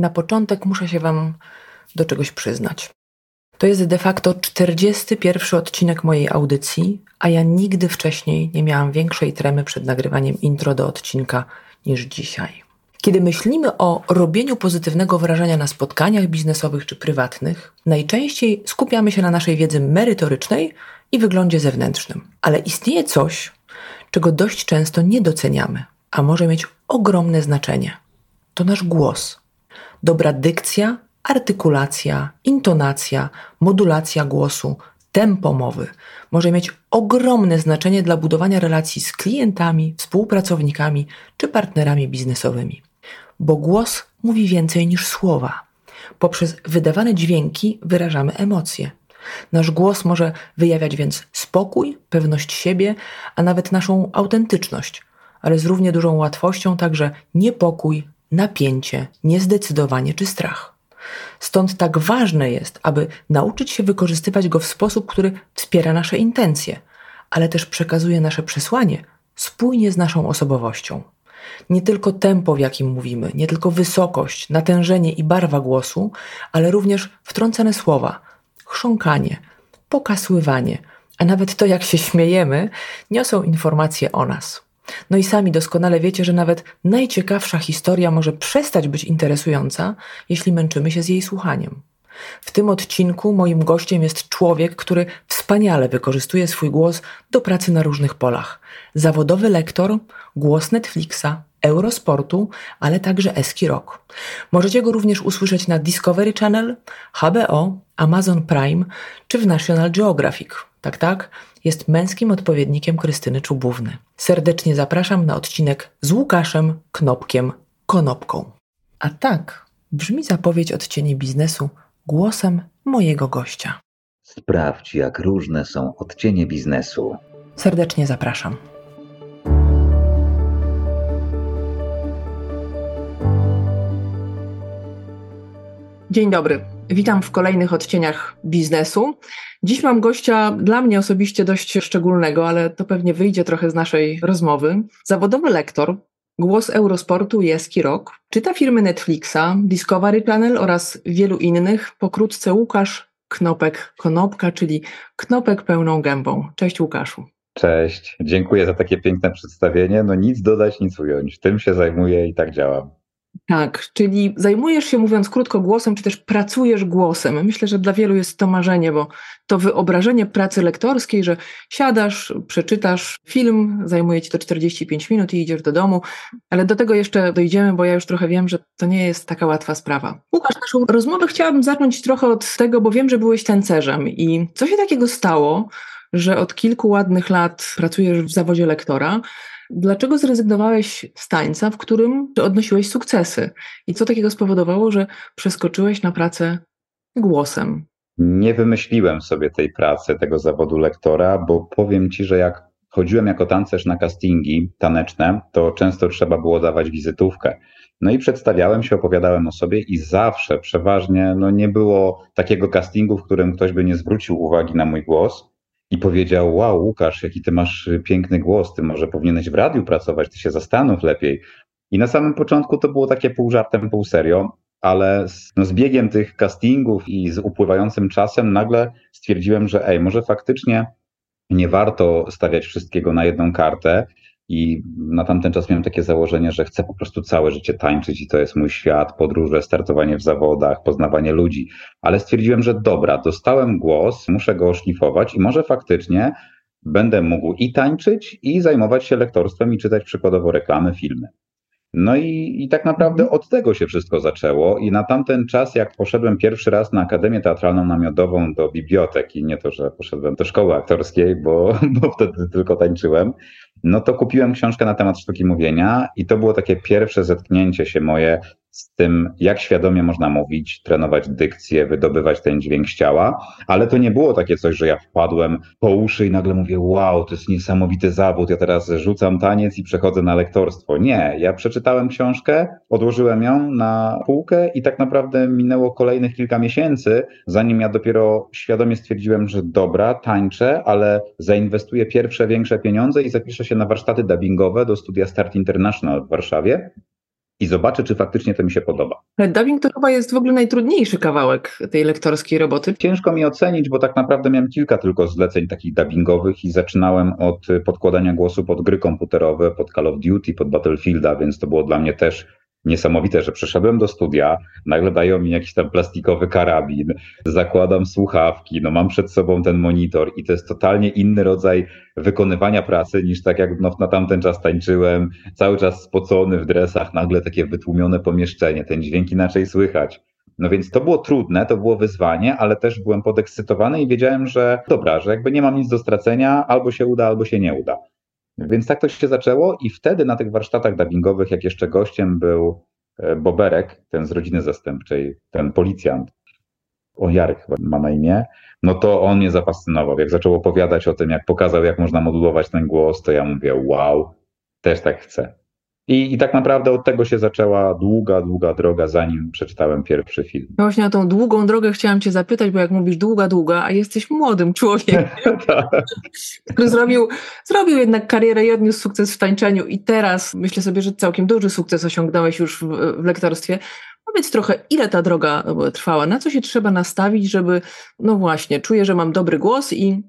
na początek muszę się Wam do czegoś przyznać. To jest de facto 41 odcinek mojej audycji, a ja nigdy wcześniej nie miałam większej tremy przed nagrywaniem intro do odcinka niż dzisiaj. Kiedy myślimy o robieniu pozytywnego wrażenia na spotkaniach biznesowych czy prywatnych, najczęściej skupiamy się na naszej wiedzy merytorycznej i wyglądzie zewnętrznym. Ale istnieje coś, czego dość często nie doceniamy, a może mieć ogromne znaczenie. To nasz głos. Dobra dykcja, artykulacja, intonacja, modulacja głosu, tempo mowy może mieć ogromne znaczenie dla budowania relacji z klientami, współpracownikami czy partnerami biznesowymi. Bo głos mówi więcej niż słowa. Poprzez wydawane dźwięki wyrażamy emocje. Nasz głos może wyjawiać więc spokój, pewność siebie, a nawet naszą autentyczność, ale z równie dużą łatwością także niepokój, napięcie, niezdecydowanie czy strach. Stąd tak ważne jest, aby nauczyć się wykorzystywać go w sposób, który wspiera nasze intencje, ale też przekazuje nasze przesłanie spójnie z naszą osobowością. Nie tylko tempo, w jakim mówimy, nie tylko wysokość, natężenie i barwa głosu, ale również wtrącane słowa, chrząkanie, pokasływanie, a nawet to, jak się śmiejemy, niosą informacje o nas. No i sami doskonale wiecie, że nawet najciekawsza historia może przestać być interesująca, jeśli męczymy się z jej słuchaniem. W tym odcinku moim gościem jest człowiek, który wspaniale wykorzystuje swój głos do pracy na różnych polach. Zawodowy lektor, głos Netflixa, Eurosportu, ale także Eski Rock. Możecie go również usłyszeć na Discovery Channel, HBO, Amazon Prime czy w National Geographic. Tak, tak, jest męskim odpowiednikiem Krystyny Czubówny. Serdecznie zapraszam na odcinek z Łukaszem Knopkiem Konopką. A tak brzmi zapowiedź odcieni biznesu głosem mojego gościa. Sprawdź, jak różne są odcienie biznesu. Serdecznie zapraszam. Dzień dobry. Witam w kolejnych odcieniach biznesu. Dziś mam gościa dla mnie osobiście dość szczególnego, ale to pewnie wyjdzie trochę z naszej rozmowy. Zawodowy lektor, głos Eurosportu Jeski Rok, czyta firmy Netflixa, Discovery Channel oraz wielu innych. Pokrótce Łukasz Knopek Konopka, czyli Knopek pełną gębą. Cześć Łukaszu. Cześć, dziękuję za takie piękne przedstawienie. No nic dodać, nic ująć. Tym się zajmuję i tak działam. Tak, czyli zajmujesz się, mówiąc krótko, głosem, czy też pracujesz głosem. Myślę, że dla wielu jest to marzenie, bo to wyobrażenie pracy lektorskiej, że siadasz, przeczytasz film, zajmuje ci to 45 minut i idziesz do domu, ale do tego jeszcze dojdziemy, bo ja już trochę wiem, że to nie jest taka łatwa sprawa. Łukasz, naszą rozmowę chciałabym zacząć trochę od tego, bo wiem, że byłeś tancerzem i co się takiego stało, że od kilku ładnych lat pracujesz w zawodzie lektora, Dlaczego zrezygnowałeś z tańca, w którym odnosiłeś sukcesy? I co takiego spowodowało, że przeskoczyłeś na pracę głosem? Nie wymyśliłem sobie tej pracy, tego zawodu lektora, bo powiem ci, że jak chodziłem jako tancerz na castingi taneczne, to często trzeba było dawać wizytówkę. No i przedstawiałem się, opowiadałem o sobie i zawsze, przeważnie, no nie było takiego castingu, w którym ktoś by nie zwrócił uwagi na mój głos i powiedział: Wow, Łukasz, jaki ty masz y, piękny głos, ty może powinieneś w radiu pracować, ty się zastanów lepiej. I na samym początku to było takie pół żartem, pół serio, ale z, no, z biegiem tych castingów i z upływającym czasem nagle stwierdziłem, że ej, może faktycznie nie warto stawiać wszystkiego na jedną kartę i na tamten czas miałem takie założenie, że chcę po prostu całe życie tańczyć i to jest mój świat, podróże, startowanie w zawodach, poznawanie ludzi. Ale stwierdziłem, że dobra, dostałem głos, muszę go oszlifować i może faktycznie będę mógł i tańczyć, i zajmować się lektorstwem i czytać przykładowo reklamy, filmy. No i, i tak naprawdę mhm. od tego się wszystko zaczęło. I na tamten czas, jak poszedłem pierwszy raz na Akademię Teatralną Namiotową do biblioteki, nie to, że poszedłem do szkoły aktorskiej, bo, bo wtedy tylko tańczyłem, no to kupiłem książkę na temat sztuki mówienia i to było takie pierwsze zetknięcie się moje z tym, jak świadomie można mówić, trenować dykcję, wydobywać ten dźwięk z ciała, ale to nie było takie coś, że ja wpadłem po uszy i nagle mówię, wow, to jest niesamowity zawód, ja teraz rzucam taniec i przechodzę na lektorstwo. Nie, ja przeczytałem książkę, odłożyłem ją na półkę i tak naprawdę minęło kolejnych kilka miesięcy, zanim ja dopiero świadomie stwierdziłem, że dobra, tańczę, ale zainwestuję pierwsze większe pieniądze i zapiszę się na warsztaty dubbingowe do studia Start International w Warszawie i zobaczę, czy faktycznie to mi się podoba. Ale dubbing to chyba jest w ogóle najtrudniejszy kawałek tej lektorskiej roboty. Ciężko mi ocenić, bo tak naprawdę miałem kilka tylko zleceń takich dubbingowych i zaczynałem od podkładania głosu pod gry komputerowe, pod Call of Duty, pod Battlefielda, więc to było dla mnie też niesamowite, że przeszedłem do studia, nagle dają mi jakiś tam plastikowy karabin, zakładam słuchawki, no mam przed sobą ten monitor i to jest totalnie inny rodzaj wykonywania pracy niż tak jak no, na tamten czas tańczyłem, cały czas spocony w dresach, nagle takie wytłumione pomieszczenie, ten dźwięk inaczej słychać. No więc to było trudne, to było wyzwanie, ale też byłem podekscytowany i wiedziałem, że dobra, że jakby nie mam nic do stracenia, albo się uda, albo się nie uda. Więc tak to się zaczęło i wtedy na tych warsztatach dubbingowych, jak jeszcze gościem był e, Boberek, ten z rodziny zastępczej, ten policjant, o Jarek chyba ma na imię, no to on mnie zafascynował. Jak zaczął opowiadać o tym, jak pokazał, jak można modulować ten głos, to ja mówię, wow, też tak chcę. I, I tak naprawdę od tego się zaczęła długa, długa droga, zanim przeczytałem pierwszy film. No właśnie o tą długą drogę chciałam Cię zapytać, bo jak mówisz długa, długa, a jesteś młodym człowiekiem, tak. który zrobił, zrobił jednak karierę i odniósł sukces w tańczeniu i teraz myślę sobie, że całkiem duży sukces osiągnąłeś już w, w lektorstwie. Powiedz trochę, ile ta droga trwała, na co się trzeba nastawić, żeby, no właśnie, czuję, że mam dobry głos i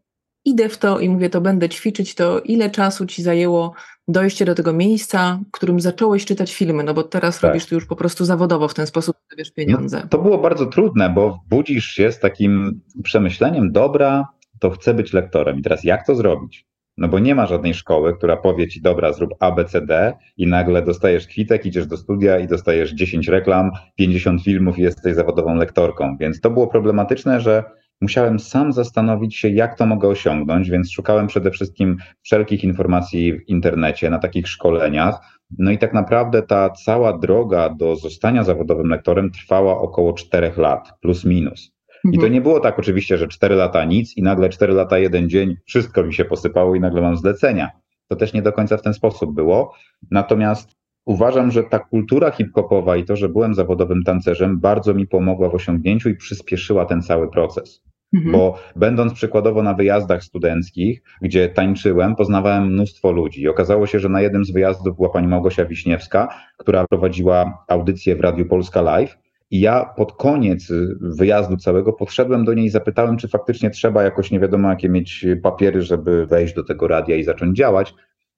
idę w to i mówię, to będę ćwiczyć, to ile czasu ci zajęło dojście do tego miejsca, w którym zacząłeś czytać filmy, no bo teraz tak. robisz to już po prostu zawodowo w ten sposób, wiesz pieniądze. No, to było bardzo trudne, bo budzisz się z takim przemyśleniem, dobra, to chcę być lektorem i teraz jak to zrobić? No bo nie ma żadnej szkoły, która powie ci, dobra, zrób A, B, C, D i nagle dostajesz kwitek, idziesz do studia i dostajesz 10 reklam, 50 filmów i jesteś zawodową lektorką. Więc to było problematyczne, że musiałem sam zastanowić się, jak to mogę osiągnąć, więc szukałem przede wszystkim wszelkich informacji w internecie, na takich szkoleniach. No i tak naprawdę ta cała droga do zostania zawodowym lektorem trwała około czterech lat, plus minus. I to mhm. nie było tak oczywiście, że cztery lata nic i nagle cztery lata jeden dzień, wszystko mi się posypało i nagle mam zlecenia. To też nie do końca w ten sposób było. Natomiast Uważam, że ta kultura hip-hopowa i to, że byłem zawodowym tancerzem, bardzo mi pomogła w osiągnięciu i przyspieszyła ten cały proces. Mhm. Bo będąc przykładowo na wyjazdach studenckich, gdzie tańczyłem, poznawałem mnóstwo ludzi. Okazało się, że na jednym z wyjazdów była pani Małgosia Wiśniewska, która prowadziła audycję w Radiu Polska Live. I ja pod koniec wyjazdu całego podszedłem do niej i zapytałem, czy faktycznie trzeba jakoś nie wiadomo jakie mieć papiery, żeby wejść do tego radia i zacząć działać.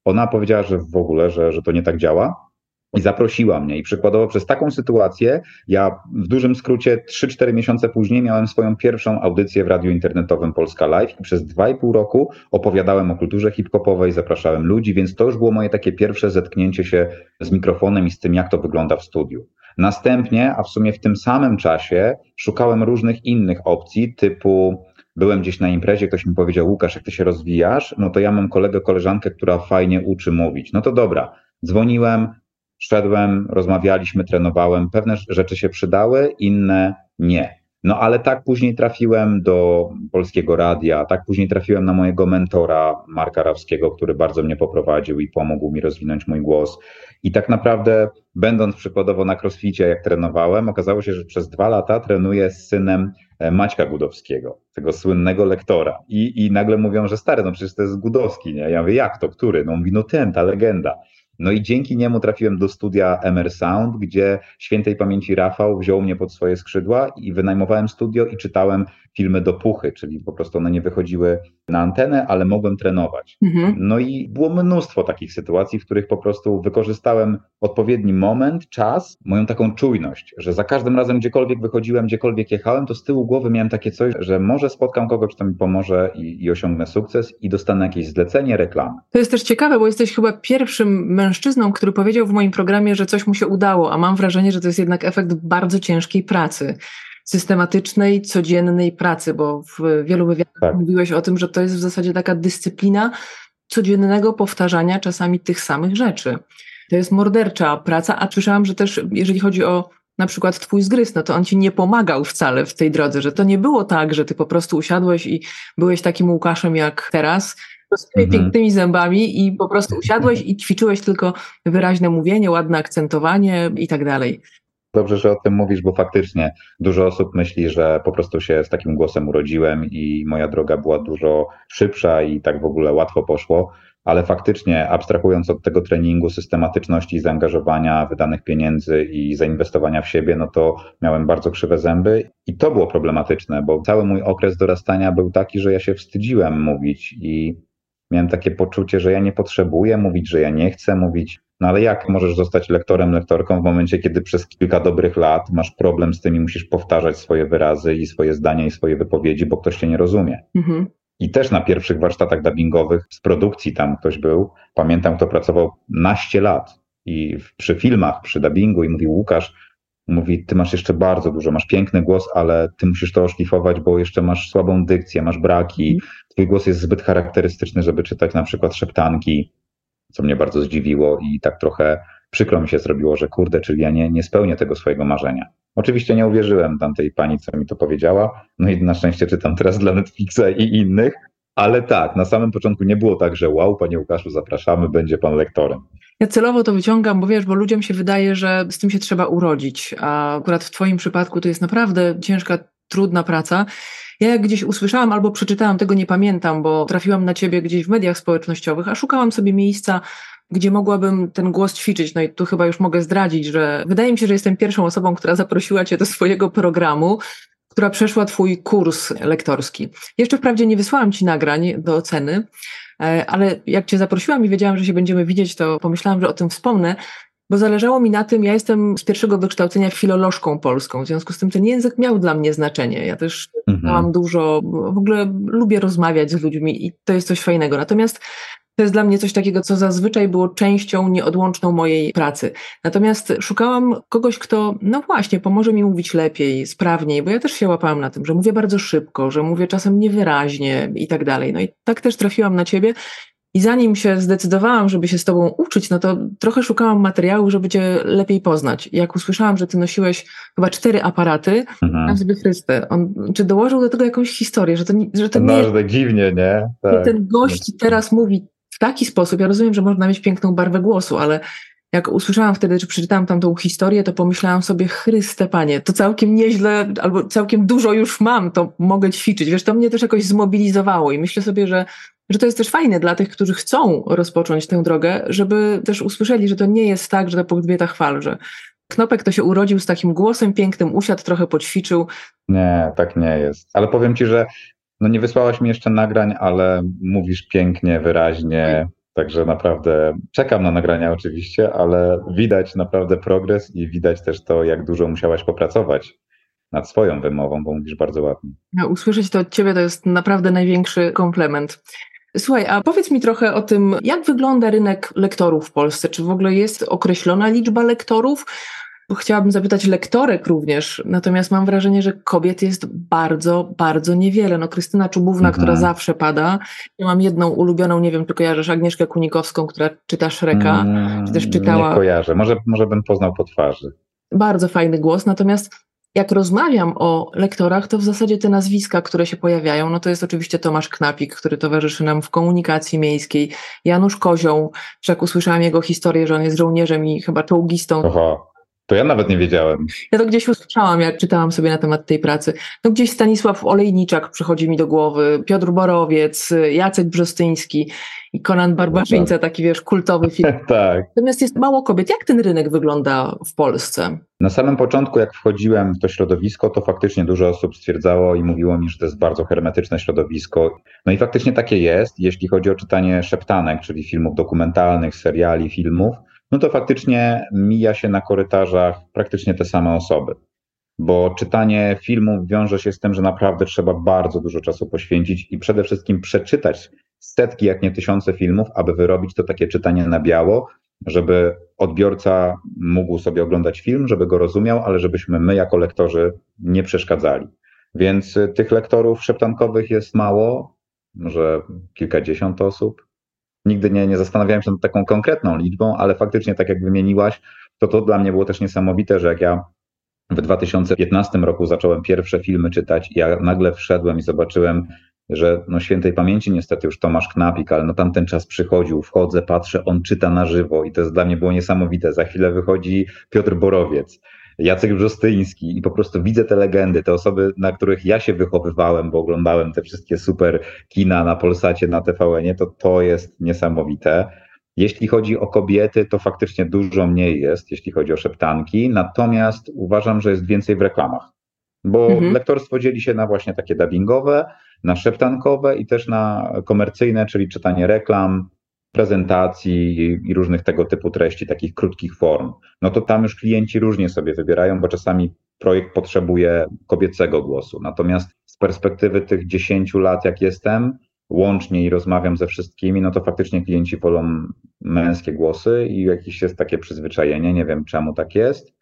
Ona powiedziała, że w ogóle, że, że to nie tak działa i zaprosiła mnie. I przykładowo przez taką sytuację, ja w dużym skrócie 3-4 miesiące później miałem swoją pierwszą audycję w radiu internetowym Polska Live i przez 2,5 roku opowiadałem o kulturze hip-hopowej, zapraszałem ludzi, więc to już było moje takie pierwsze zetknięcie się z mikrofonem i z tym, jak to wygląda w studiu. Następnie, a w sumie w tym samym czasie, szukałem różnych innych opcji, typu byłem gdzieś na imprezie, ktoś mi powiedział, Łukasz, jak ty się rozwijasz, no to ja mam kolegę, koleżankę, która fajnie uczy mówić. No to dobra, dzwoniłem, szedłem, rozmawialiśmy, trenowałem. Pewne rzeczy się przydały, inne nie. No ale tak później trafiłem do Polskiego Radia, tak później trafiłem na mojego mentora Marka Rawskiego, który bardzo mnie poprowadził i pomógł mi rozwinąć mój głos. I tak naprawdę, będąc przykładowo na crossficie, jak trenowałem, okazało się, że przez dwa lata trenuję z synem e, Maćka Gudowskiego, tego słynnego lektora. I, I nagle mówią, że stary, no przecież to jest Gudowski, nie? Ja mówię, jak to, który? No mówi, no ten, ta legenda. No i dzięki niemu trafiłem do studia MR Sound, gdzie świętej pamięci Rafał wziął mnie pod swoje skrzydła i wynajmowałem studio i czytałem filmy do puchy, czyli po prostu one nie wychodziły na antenę, ale mogłem trenować. Mhm. No i było mnóstwo takich sytuacji, w których po prostu wykorzystałem odpowiedni moment, czas, moją taką czujność, że za każdym razem gdziekolwiek wychodziłem, gdziekolwiek jechałem, to z tyłu głowy miałem takie coś, że może spotkam kogoś, kto mi pomoże i, i osiągnę sukces i dostanę jakieś zlecenie, reklamę. To jest też ciekawe, bo jesteś chyba pierwszym mężczyzną, który powiedział w moim programie, że coś mu się udało, a mam wrażenie, że to jest jednak efekt bardzo ciężkiej pracy systematycznej, codziennej pracy, bo w wielu wywiadach tak. mówiłeś o tym, że to jest w zasadzie taka dyscyplina codziennego powtarzania czasami tych samych rzeczy. To jest mordercza praca, a słyszałam, że też jeżeli chodzi o na przykład twój zgryz, no to on ci nie pomagał wcale w tej drodze, że to nie było tak, że ty po prostu usiadłeś i byłeś takim Łukaszem jak teraz, z tymi mhm. pięknymi zębami i po prostu usiadłeś i ćwiczyłeś tylko wyraźne mówienie, ładne akcentowanie i tak dalej. Dobrze, że o tym mówisz, bo faktycznie dużo osób myśli, że po prostu się z takim głosem urodziłem i moja droga była dużo szybsza i tak w ogóle łatwo poszło. ale faktycznie, abstrahując od tego treningu, systematyczności, zaangażowania, wydanych pieniędzy i zainwestowania w siebie, no to miałem bardzo krzywe zęby i to było problematyczne, bo cały mój okres dorastania był taki, że ja się wstydziłem mówić i miałem takie poczucie, że ja nie potrzebuję mówić, że ja nie chcę mówić. No ale jak możesz zostać lektorem, lektorką w momencie, kiedy przez kilka dobrych lat masz problem z tym i musisz powtarzać swoje wyrazy i swoje zdania i swoje wypowiedzi, bo ktoś cię nie rozumie. Mhm. I też na pierwszych warsztatach dubbingowych z produkcji tam ktoś był. Pamiętam, kto pracował naście lat i przy filmach, przy dubbingu i mówił Łukasz, mówi, ty masz jeszcze bardzo dużo, masz piękny głos, ale ty musisz to oszlifować, bo jeszcze masz słabą dykcję, masz braki, mhm. twój głos jest zbyt charakterystyczny, żeby czytać na przykład szeptanki, co mnie bardzo zdziwiło i tak trochę przykro mi się zrobiło, że kurde, czyli ja nie, nie spełnię tego swojego marzenia. Oczywiście nie uwierzyłem tamtej pani, co mi to powiedziała, no i na szczęście czytam teraz dla Netflixa i innych, ale tak, na samym początku nie było tak, że wow, panie Łukaszu, zapraszamy, będzie pan lektorem. Ja celowo to wyciągam, bo wiesz, bo ludziom się wydaje, że z tym się trzeba urodzić, a akurat w twoim przypadku to jest naprawdę ciężka, trudna praca. Ja jak gdzieś usłyszałam albo przeczytałam, tego nie pamiętam, bo trafiłam na ciebie gdzieś w mediach społecznościowych, a szukałam sobie miejsca, gdzie mogłabym ten głos ćwiczyć. No i tu chyba już mogę zdradzić, że wydaje mi się, że jestem pierwszą osobą, która zaprosiła cię do swojego programu, która przeszła twój kurs lektorski. Jeszcze wprawdzie nie wysłałam ci nagrań do oceny, e, ale jak cię zaprosiłam i wiedziałam, że się będziemy widzieć, to pomyślałam, że o tym wspomnę, bo zależało mi na tym, ja jestem z pierwszego wykształcenia filolożką polską, w związku z tym ten język miał dla mnie znaczenie. Ja też mhm. mam dużo, w ogóle lubię rozmawiać z ludźmi i to jest coś fajnego. Natomiast to jest dla mnie coś takiego, co zazwyczaj było częścią nieodłączną mojej pracy. Natomiast szukałam kogoś, kto, no właśnie, pomoże mi mówić lepiej, sprawniej, bo ja też się łapałam na tym, że mówię bardzo szybko, że mówię czasem niewyraźnie i tak dalej. No i tak też trafiłam na ciebie. I zanim się zdecydowałam, żeby się z tobą uczyć, no to trochę szukałam materiału, żeby cię lepiej poznać. Jak usłyszałam, że ty nosiłeś chyba cztery aparaty, mhm. sobie Chryste, on czy dołożył do tego jakąś historię, że to, że to no, nie... No, dziwnie, nie? Tak. Ten gość teraz mówi w taki sposób, ja rozumiem, że można mieć piękną barwę głosu, ale jak usłyszałam wtedy, czy przeczytałam tam tą historię, to pomyślałam sobie, Chryste Panie, to całkiem nieźle, albo całkiem dużo już mam, to mogę ćwiczyć. Wiesz, to mnie też jakoś zmobilizowało i myślę sobie, że, że to jest też fajne dla tych, którzy chcą rozpocząć tę drogę, żeby też usłyszeli, że to nie jest tak, że to podbieta chwal, że Knopek to się urodził z takim głosem pięknym, usiadł, trochę poćwiczył. Nie, tak nie jest. Ale powiem Ci, że no nie wysłałaś mi jeszcze nagrań, ale mówisz pięknie, wyraźnie. Także naprawdę czekam na nagrania oczywiście, ale widać naprawdę progres i widać też to, jak dużo musiałaś popracować nad swoją wymową, bo mówisz bardzo ładnie. No, usłyszeć to od ciebie to jest naprawdę największy komplement. Słuchaj, a powiedz mi trochę o tym, jak wygląda rynek lektorów w Polsce? Czy w ogóle jest określona liczba lektorów? Chciałabym zapytać lektorek również, natomiast mam wrażenie, że kobiet jest bardzo, bardzo niewiele. No Krystyna Czubówna, mhm. która zawsze pada. Ja mam jedną ulubioną, nie wiem, czy kojarzysz Agnieszkę Kunikowską, która czyta Szreka, mm, czy też czytała... Nie kojarzę, może, może bym poznał po twarzy. Bardzo fajny głos, natomiast jak rozmawiam o lektorach, to w zasadzie te nazwiska, które się pojawiają, no to jest oczywiście Tomasz Knapik, który towarzyszy nam w komunikacji miejskiej, Janusz Kozioł, jak usłyszałam jego historię, że on jest żołnierzem i chyba czołgistą, Aha. To ja nawet nie wiedziałem. Ja to gdzieś usłyszałam, jak czytałam sobie na temat tej pracy. No gdzieś Stanisław Olejniczak przychodzi mi do głowy, Piotr Borowiec, Jacek Brzostyński i Konan Barbarzyńca, taki wiesz, kultowy film. tak. Natomiast jest mało kobiet. Jak ten rynek wygląda w Polsce? Na samym początku, jak wchodziłem w to środowisko, to faktycznie dużo osób stwierdzało i mówiło mi, że to jest bardzo hermetyczne środowisko. No i faktycznie takie jest, jeśli chodzi o czytanie szeptanek, czyli filmów dokumentalnych, seriali, filmów no to faktycznie mija się na korytarzach praktycznie te same osoby. Bo czytanie filmów wiąże się z tym, że naprawdę trzeba bardzo dużo czasu poświęcić i przede wszystkim przeczytać setki, jak nie tysiące filmów, aby wyrobić to takie czytanie na biało, żeby odbiorca mógł sobie oglądać film, żeby go rozumiał, ale żebyśmy my jako lektorzy nie przeszkadzali. Więc tych lektorów szeptankowych jest mało, może kilkadziesiąt osób. Nigdy nie, nie zastanawiałem się nad taką konkretną liczbą, ale faktycznie, tak jak wymieniłaś, to to dla mnie było też niesamowite, że jak ja w 2015 roku zacząłem pierwsze filmy czytać ja nagle wszedłem i zobaczyłem, że no świętej pamięci niestety już Tomasz Knapik, ale no tamten czas przychodził, wchodzę, patrzę, on czyta na żywo i to jest dla mnie było niesamowite. Za chwilę wychodzi Piotr Borowiec. Jacek Brzostyński i po prostu widzę te legendy, te osoby, na których ja się wychowywałem, bo oglądałem te wszystkie super kina na Polsacie, na TVN-ie, to to jest niesamowite. Jeśli chodzi o kobiety, to faktycznie dużo mniej jest, jeśli chodzi o szeptanki, natomiast uważam, że jest więcej w reklamach, bo mhm. lektorstwo dzieli się na właśnie takie dubbingowe, na szeptankowe i też na komercyjne, czyli czytanie reklam, prezentacji i różnych tego typu treści, takich krótkich form. No to tam już klienci różnie sobie wybierają, bo czasami projekt potrzebuje kobiecego głosu. Natomiast z perspektywy tych 10 lat, jak jestem, łącznie i rozmawiam ze wszystkimi, no to faktycznie klienci wolą męskie głosy i jakieś jest takie przyzwyczajenie, nie wiem czemu tak jest.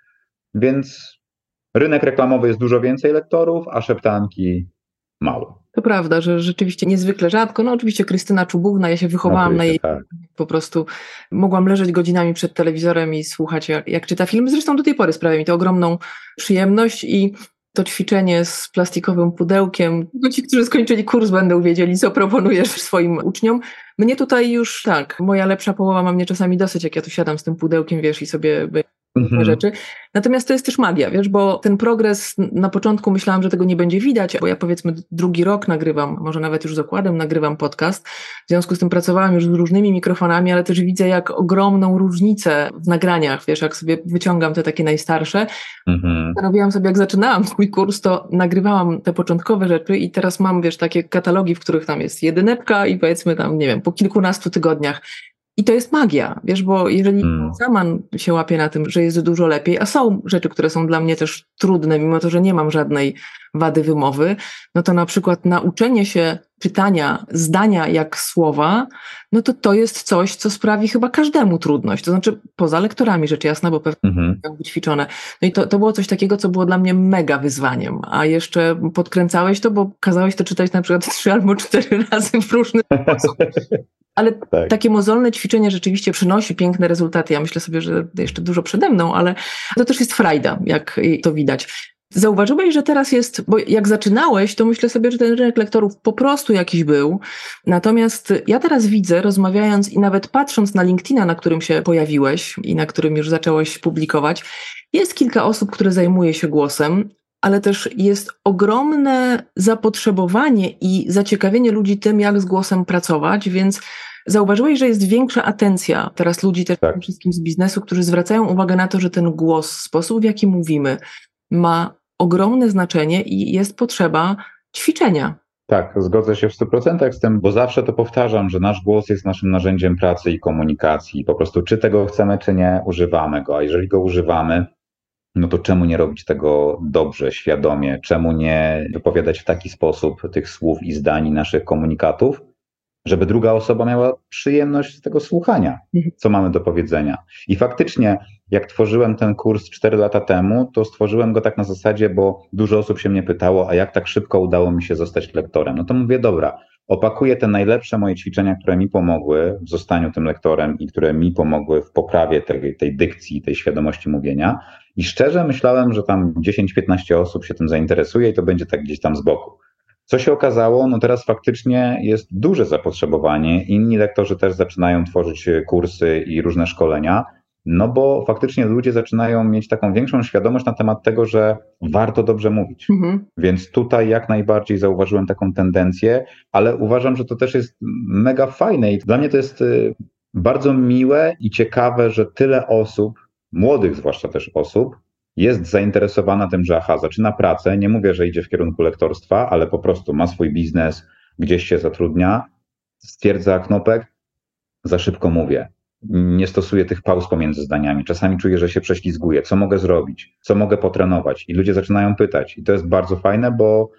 Więc rynek reklamowy jest dużo więcej lektorów, a szeptanki mało. To prawda, że rzeczywiście niezwykle rzadko. No oczywiście Krystyna Czubówna, ja się wychowałam na jej. Tak. Po prostu mogłam leżeć godzinami przed telewizorem i słuchać, jak, jak czyta film. Zresztą do tej pory sprawia mi to ogromną przyjemność i to ćwiczenie z plastikowym pudełkiem. No ci, którzy skończyli kurs, będą wiedzieli, co proponujesz swoim uczniom. Mnie tutaj już tak, moja lepsza połowa ma mnie czasami dosyć, jak ja tu siadam z tym pudełkiem, wiesz, i sobie mhm. rzeczy. Natomiast to jest też magia, wiesz, bo ten progres na początku myślałam, że tego nie będzie widać, bo ja powiedzmy drugi rok nagrywam, może nawet już z okładem nagrywam podcast. W związku z tym pracowałam już z różnymi mikrofonami, ale też widzę jak ogromną różnicę w nagraniach, wiesz, jak sobie wyciągam te takie najstarsze. Mhm. Robiłam sobie, jak zaczynałam swój kurs, to nagrywałam te początkowe rzeczy i teraz mam, wiesz, takie katalogi, w których tam jest jedynepka i powiedzmy tam, nie wiem, po kilkunastu tygodniach i to jest magia, wiesz, bo jeżeli hmm. sama się łapie na tym, że jest dużo lepiej, a są rzeczy, które są dla mnie też trudne, mimo to, że nie mam żadnej wady wymowy, no to na przykład nauczenie się czytania zdania jak słowa, no to to jest coś, co sprawi chyba każdemu trudność. To znaczy, poza lektorami, rzecz jasna, bo pewnie mhm. być ćwiczone. No i to, to było coś takiego, co było dla mnie mega wyzwaniem. A jeszcze podkręcałeś to, bo kazałeś to czytać na przykład trzy albo cztery razy w różny sposób. Ale tak. takie mozolne ćwiczenie rzeczywiście przynosi piękne rezultaty. Ja myślę sobie, że jeszcze dużo przede mną, ale to też jest frajda, jak to widać. Zauważyłeś, że teraz jest, bo jak zaczynałeś, to myślę sobie, że ten rynek lektorów po prostu jakiś był. Natomiast ja teraz widzę, rozmawiając i nawet patrząc na LinkedIna, na którym się pojawiłeś i na którym już zacząłeś publikować, jest kilka osób, które zajmuje się głosem, ale też jest ogromne zapotrzebowanie i zaciekawienie ludzi tym, jak z głosem pracować, więc Zauważyłeś, że jest większa atencja teraz ludzi, też tak. wszystkim z biznesu, którzy zwracają uwagę na to, że ten głos, sposób w jaki mówimy, ma ogromne znaczenie i jest potrzeba ćwiczenia. Tak, zgodzę się w 100% z tym, bo zawsze to powtarzam, że nasz głos jest naszym narzędziem pracy i komunikacji. Po prostu, czy tego chcemy, czy nie, używamy go. A jeżeli go używamy, no to czemu nie robić tego dobrze, świadomie? Czemu nie wypowiadać w taki sposób tych słów i zdań naszych komunikatów, żeby druga osoba miała przyjemność z tego słuchania, mhm. co mamy do powiedzenia. I faktycznie, jak tworzyłem ten kurs 4 lata temu, to stworzyłem go tak na zasadzie, bo dużo osób się mnie pytało, a jak tak szybko udało mi się zostać lektorem? No to mówię, dobra, opakuję te najlepsze moje ćwiczenia, które mi pomogły w zostaniu tym lektorem i które mi pomogły w poprawie tej, tej dykcji, tej świadomości mówienia. I szczerze myślałem, że tam 10-15 osób się tym zainteresuje i to będzie tak gdzieś tam z boku. Co się okazało? No teraz faktycznie jest duże zapotrzebowanie. Inni lektorzy też zaczynają tworzyć kursy i różne szkolenia, no bo faktycznie ludzie zaczynają mieć taką większą świadomość na temat tego, że warto dobrze mówić. Mhm. Więc tutaj jak najbardziej zauważyłem taką tendencję, ale uważam, że to też jest mega fajne i dla mnie to jest y, bardzo miłe i ciekawe, że tyle osób, młodych zwłaszcza też osób, jest zainteresowana tym, że aha, zaczyna pracę, nie mówię, że idzie w kierunku lektorstwa, ale po prostu ma swój biznes, gdzieś się zatrudnia, stwierdza knopek, za szybko mówię. Nie stosuję tych pauz pomiędzy zdaniami. Czasami czuję, że się prześlizguję. Co mogę zrobić? Co mogę potrenować? I ludzie zaczynają pytać. I to jest bardzo fajne, bo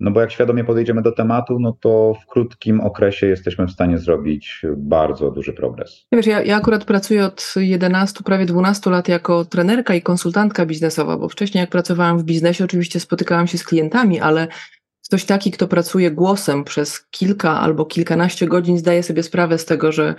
no bo jak świadomie podejdziemy do tematu, no to w krótkim okresie jesteśmy w stanie zrobić bardzo duży progres. Wiesz, ja, ja akurat pracuję od 11, prawie 12 lat jako trenerka i konsultantka biznesowa, bo wcześniej jak pracowałam w biznesie, oczywiście spotykałam się z klientami, ale ktoś taki, kto pracuje głosem przez kilka albo kilkanaście godzin, zdaje sobie sprawę z tego, że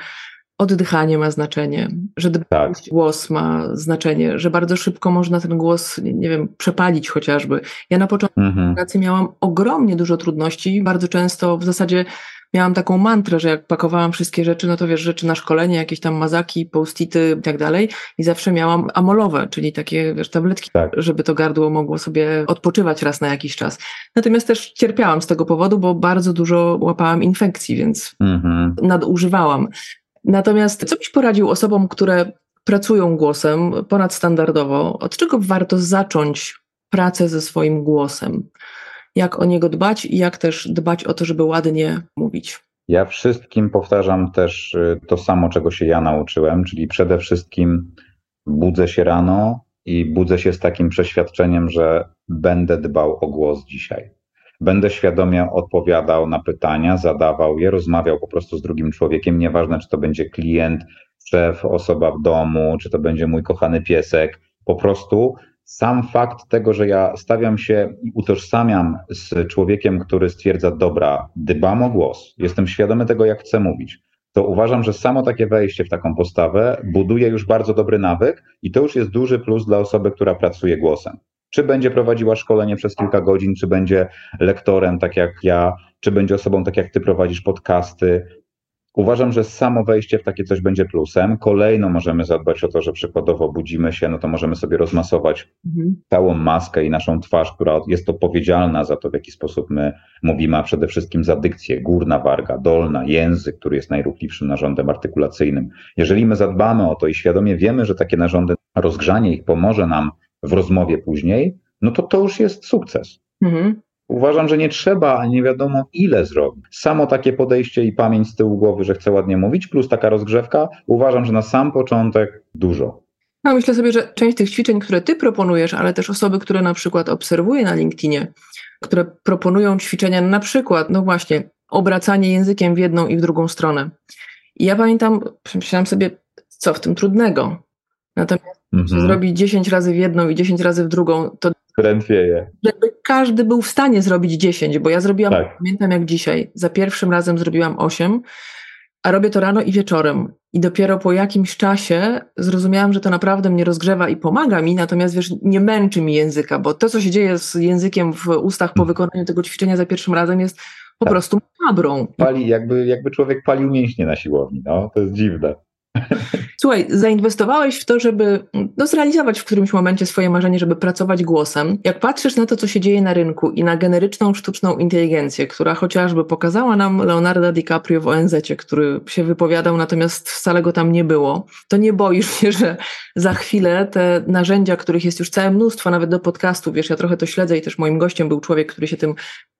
oddychanie ma znaczenie, że tak. głos ma znaczenie, że bardzo szybko można ten głos, nie wiem, przepalić chociażby. Ja na początku mhm. pracy miałam ogromnie dużo trudności, bardzo często w zasadzie miałam taką mantrę, że jak pakowałam wszystkie rzeczy, no to wiesz, rzeczy na szkolenie, jakieś tam mazaki, post-ity i tak dalej i zawsze miałam amolowe, czyli takie, wiesz, tabletki, tak. żeby to gardło mogło sobie odpoczywać raz na jakiś czas. Natomiast też cierpiałam z tego powodu, bo bardzo dużo łapałam infekcji, więc mhm. nadużywałam. Natomiast co byś poradził osobom, które pracują głosem ponadstandardowo? Od czego warto zacząć pracę ze swoim głosem? Jak o niego dbać i jak też dbać o to, żeby ładnie mówić? Ja wszystkim powtarzam też y, to samo, czego się ja nauczyłem, czyli przede wszystkim budzę się rano i budzę się z takim przeświadczeniem, że będę dbał o głos dzisiaj. Będę świadomie odpowiadał na pytania, zadawał je, rozmawiał po prostu z drugim człowiekiem, nieważne czy to będzie klient, szef, osoba w domu, czy to będzie mój kochany piesek. Po prostu sam fakt tego, że ja stawiam się i utożsamiam z człowiekiem, który stwierdza, dobra, dbam o głos, jestem świadomy tego, jak chcę mówić, to uważam, że samo takie wejście w taką postawę buduje już bardzo dobry nawyk i to już jest duży plus dla osoby, która pracuje głosem. Czy będzie prowadziła szkolenie przez kilka godzin, czy będzie lektorem, tak jak ja, czy będzie osobą, tak jak ty prowadzisz podcasty. Uważam, że samo wejście w takie coś będzie plusem. Kolejno możemy zadbać o to, że przykładowo budzimy się, no to możemy sobie rozmasować mhm. całą maskę i naszą twarz, która jest odpowiedzialna za to, w jaki sposób my mówimy, a przede wszystkim za dykcję, górna warga, dolna, język, który jest najruchliwszym narządem artykulacyjnym. Jeżeli my zadbamy o to i świadomie wiemy, że takie narządy, rozgrzanie ich pomoże nam w rozmowie później, no to to już jest sukces. Mhm. Uważam, że nie trzeba nie wiadomo ile zrobić. Samo takie podejście i pamięć z tyłu głowy, że chcę ładnie mówić, plus taka rozgrzewka, uważam, że na sam początek dużo. No, myślę sobie, że część tych ćwiczeń, które ty proponujesz, ale też osoby, które na przykład obserwuję na LinkedInie, które proponują ćwiczenia, na przykład, no właśnie, obracanie językiem w jedną i w drugą stronę. I ja pamiętam, myślałam sobie, co w tym trudnego. Natomiast mhm. zrobić 10 razy w jedną i 10 razy w drugą, to krętwieje. Żeby każdy był w stanie zrobić 10, bo ja zrobiłam, tak. pamiętam jak dzisiaj, za pierwszym razem zrobiłam 8, a robię to rano i wieczorem. I dopiero po jakimś czasie zrozumiałam, że to naprawdę mnie rozgrzewa i pomaga mi, natomiast wiesz, nie męczy mi języka, bo to, co się dzieje z językiem w ustach po mhm. wykonaniu tego ćwiczenia za pierwszym razem jest po tak. prostu mabrą. Pali, jakby, jakby człowiek palił mięśnie na siłowni, no, to jest dziwne. Słuchaj, zainwestowałeś w to, żeby no, zrealizować w którymś momencie swoje marzenie, żeby pracować głosem. Jak patrzysz na to, co się dzieje na rynku i na generyczną sztuczną inteligencję, która chociażby pokazała nam Leonardo DiCaprio w ONZ, który się wypowiadał, natomiast wcale go tam nie było, to nie boisz się, że za chwilę te narzędzia, których jest już całe mnóstwo, nawet do podcastu, wiesz, ja trochę to śledzę i też moim gościem był człowiek, który się tym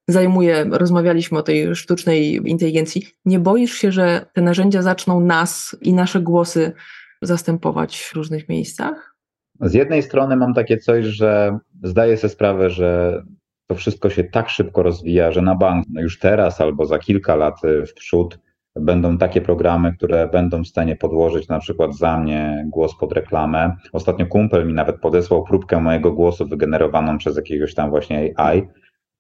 zajmuje, rozmawialiśmy o tej sztucznej inteligencji. Nie boisz się, że te narzędzia zaczną nas i nasze głosy zastępować w różnych miejscach? Z jednej strony mam takie coś, że zdaję sobie sprawę, że to wszystko się tak szybko rozwija, że na bank no już teraz albo za kilka lat w przód będą takie programy, które będą w stanie podłożyć na przykład za mnie głos pod reklamę. Ostatnio kumpel mi nawet podesłał próbkę mojego głosu wygenerowaną przez jakiegoś tam właśnie AI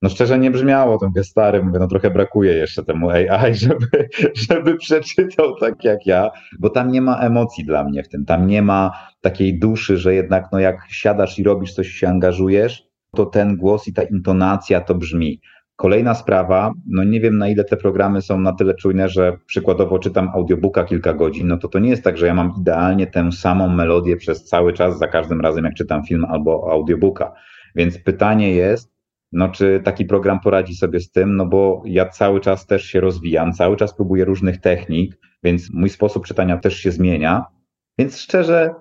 no szczerze nie brzmiało to, mówię stary, mówię, no trochę brakuje jeszcze temu AI, żeby, żeby przeczytał tak jak ja, bo tam nie ma emocji dla mnie w tym, tam nie ma takiej duszy, że jednak no jak siadasz i robisz coś, się angażujesz, to ten głos i ta intonacja to brzmi. Kolejna sprawa, no nie wiem na ile te programy są na tyle czujne, że przykładowo czytam audiobooka kilka godzin, no to to nie jest tak, że ja mam idealnie tę samą melodię przez cały czas, za każdym razem jak czytam film albo audiobooka. Więc pytanie jest, no czy taki program poradzi sobie z tym, no bo ja cały czas też się rozwijam, cały czas próbuję różnych technik, więc mój sposób czytania też się zmienia, więc szczerze,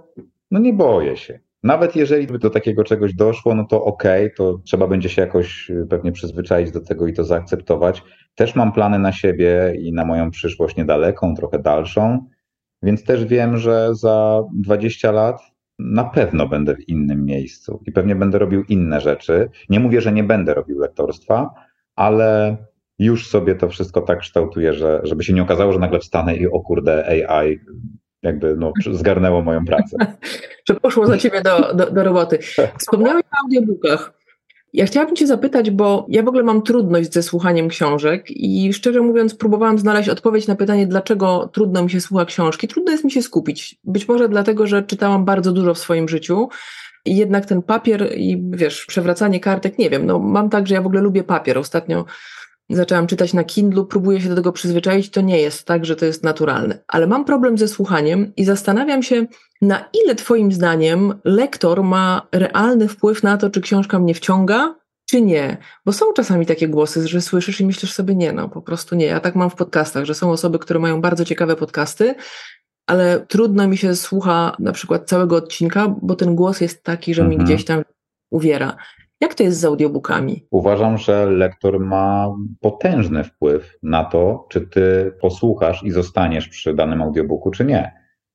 no nie boję się. Nawet jeżeli by do takiego czegoś doszło, no to okej, okay, to trzeba będzie się jakoś y, pewnie przyzwyczaić do tego i to zaakceptować. Też mam plany na siebie i na moją przyszłość niedaleką, trochę dalszą, więc też wiem, że za 20 lat na pewno będę w innym miejscu i pewnie będę robił inne rzeczy. Nie mówię, że nie będę robił lektorstwa, ale już sobie to wszystko tak kształtuję, że, żeby się nie okazało, że nagle wstanę i o kurde AI jakby no, zgarnęło moją pracę. że poszło za ciebie do, do, do roboty. Wspomniałeś o audiobookach. Ja chciałabym Cię zapytać, bo ja w ogóle mam trudność ze słuchaniem książek i szczerze mówiąc, próbowałam znaleźć odpowiedź na pytanie, dlaczego trudno mi się słucha książki. Trudno jest mi się skupić. Być może dlatego, że czytałam bardzo dużo w swoim życiu. I jednak ten papier i wiesz, przewracanie kartek, nie wiem, no mam tak, że ja w ogóle lubię papier. Ostatnio zaczęłam czytać na Kindlu, próbuję się do tego przyzwyczaić, to nie jest tak, że to jest naturalne. Ale mam problem ze słuchaniem i zastanawiam się, na ile Twoim zdaniem lektor ma realny wpływ na to, czy książka mnie wciąga, czy nie? Bo są czasami takie głosy, że słyszysz i myślisz sobie, nie, no po prostu nie. Ja tak mam w podcastach, że są osoby, które mają bardzo ciekawe podcasty, ale trudno mi się słucha na przykład całego odcinka, bo ten głos jest taki, że mhm. mi gdzieś tam uwiera. Jak to jest z audiobookami? Uważam, że lektor ma potężny wpływ na to, czy ty posłuchasz i zostaniesz przy danym audiobooku, czy nie.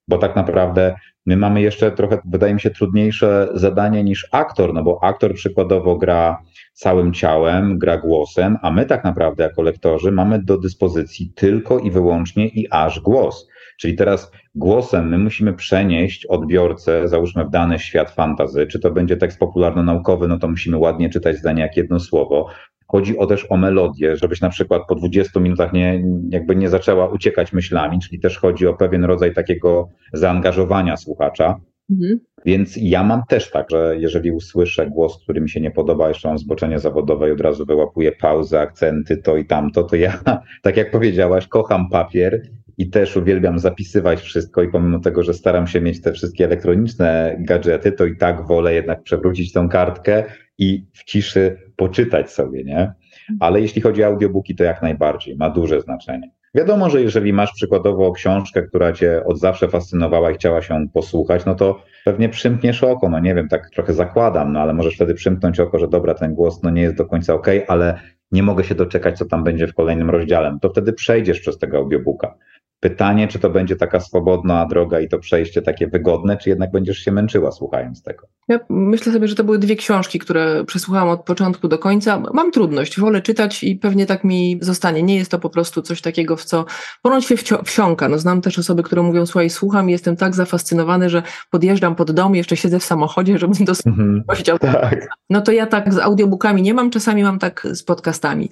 Bo tak naprawdę my mamy jeszcze trochę, wydaje mi się, trudniejsze zadanie niż aktor, no bo aktor przykładowo gra całym ciałem, gra głosem, a my tak naprawdę jako lektorzy mamy do dyspozycji tylko i wyłącznie i aż głos. Czyli teraz głosem my musimy przenieść odbiorcę, załóżmy w dany świat fantazy, czy to będzie tekst popularno-naukowy, no to musimy ładnie czytać zdanie jak jedno słowo. Chodzi o też o melodię, żebyś na przykład po 20 minutach nie, jakby nie zaczęła uciekać myślami, czyli też chodzi o pewien rodzaj takiego zaangażowania słuchacza. Mhm. Więc ja mam też tak, że jeżeli usłyszę głos, który mi się nie podoba, jeszcze mam zboczenie zawodowe i od razu wyłapuję pauzę, akcenty, to i tamto, to ja, tak jak powiedziałaś, kocham papier i też uwielbiam zapisywać wszystko i pomimo tego, że staram się mieć te wszystkie elektroniczne gadżety, to i tak wolę jednak przewrócić tą kartkę i w ciszy poczytać sobie, nie? Ale jeśli chodzi o audiobooki, to jak najbardziej ma duże znaczenie. Wiadomo, że jeżeli masz przykładowo książkę, która cię od zawsze fascynowała i chciała się posłuchać, no to pewnie przymkniesz oko, no nie wiem, tak trochę zakładam, no ale możesz wtedy przymknąć oko, że dobra, ten głos no nie jest do końca ok, ale nie mogę się doczekać, co tam będzie w kolejnym rozdziale. No to wtedy przejdziesz przez tego audiobooka. Pytanie, czy to będzie taka swobodna droga i to przejście takie wygodne, czy jednak będziesz się męczyła słuchając tego? Ja myślę sobie, że to były dwie książki, które przesłuchałam od początku do końca. Mam trudność, wolę czytać i pewnie tak mi zostanie. Nie jest to po prostu coś takiego, w co ponoć się wsiąka. No, znam też osoby, które mówią, słuchaj, słucham i jestem tak zafascynowany, że podjeżdżam pod dom i jeszcze siedzę w samochodzie, żeby do mm -hmm, tak. No to ja tak z audiobookami nie mam, czasami mam tak z podcastami.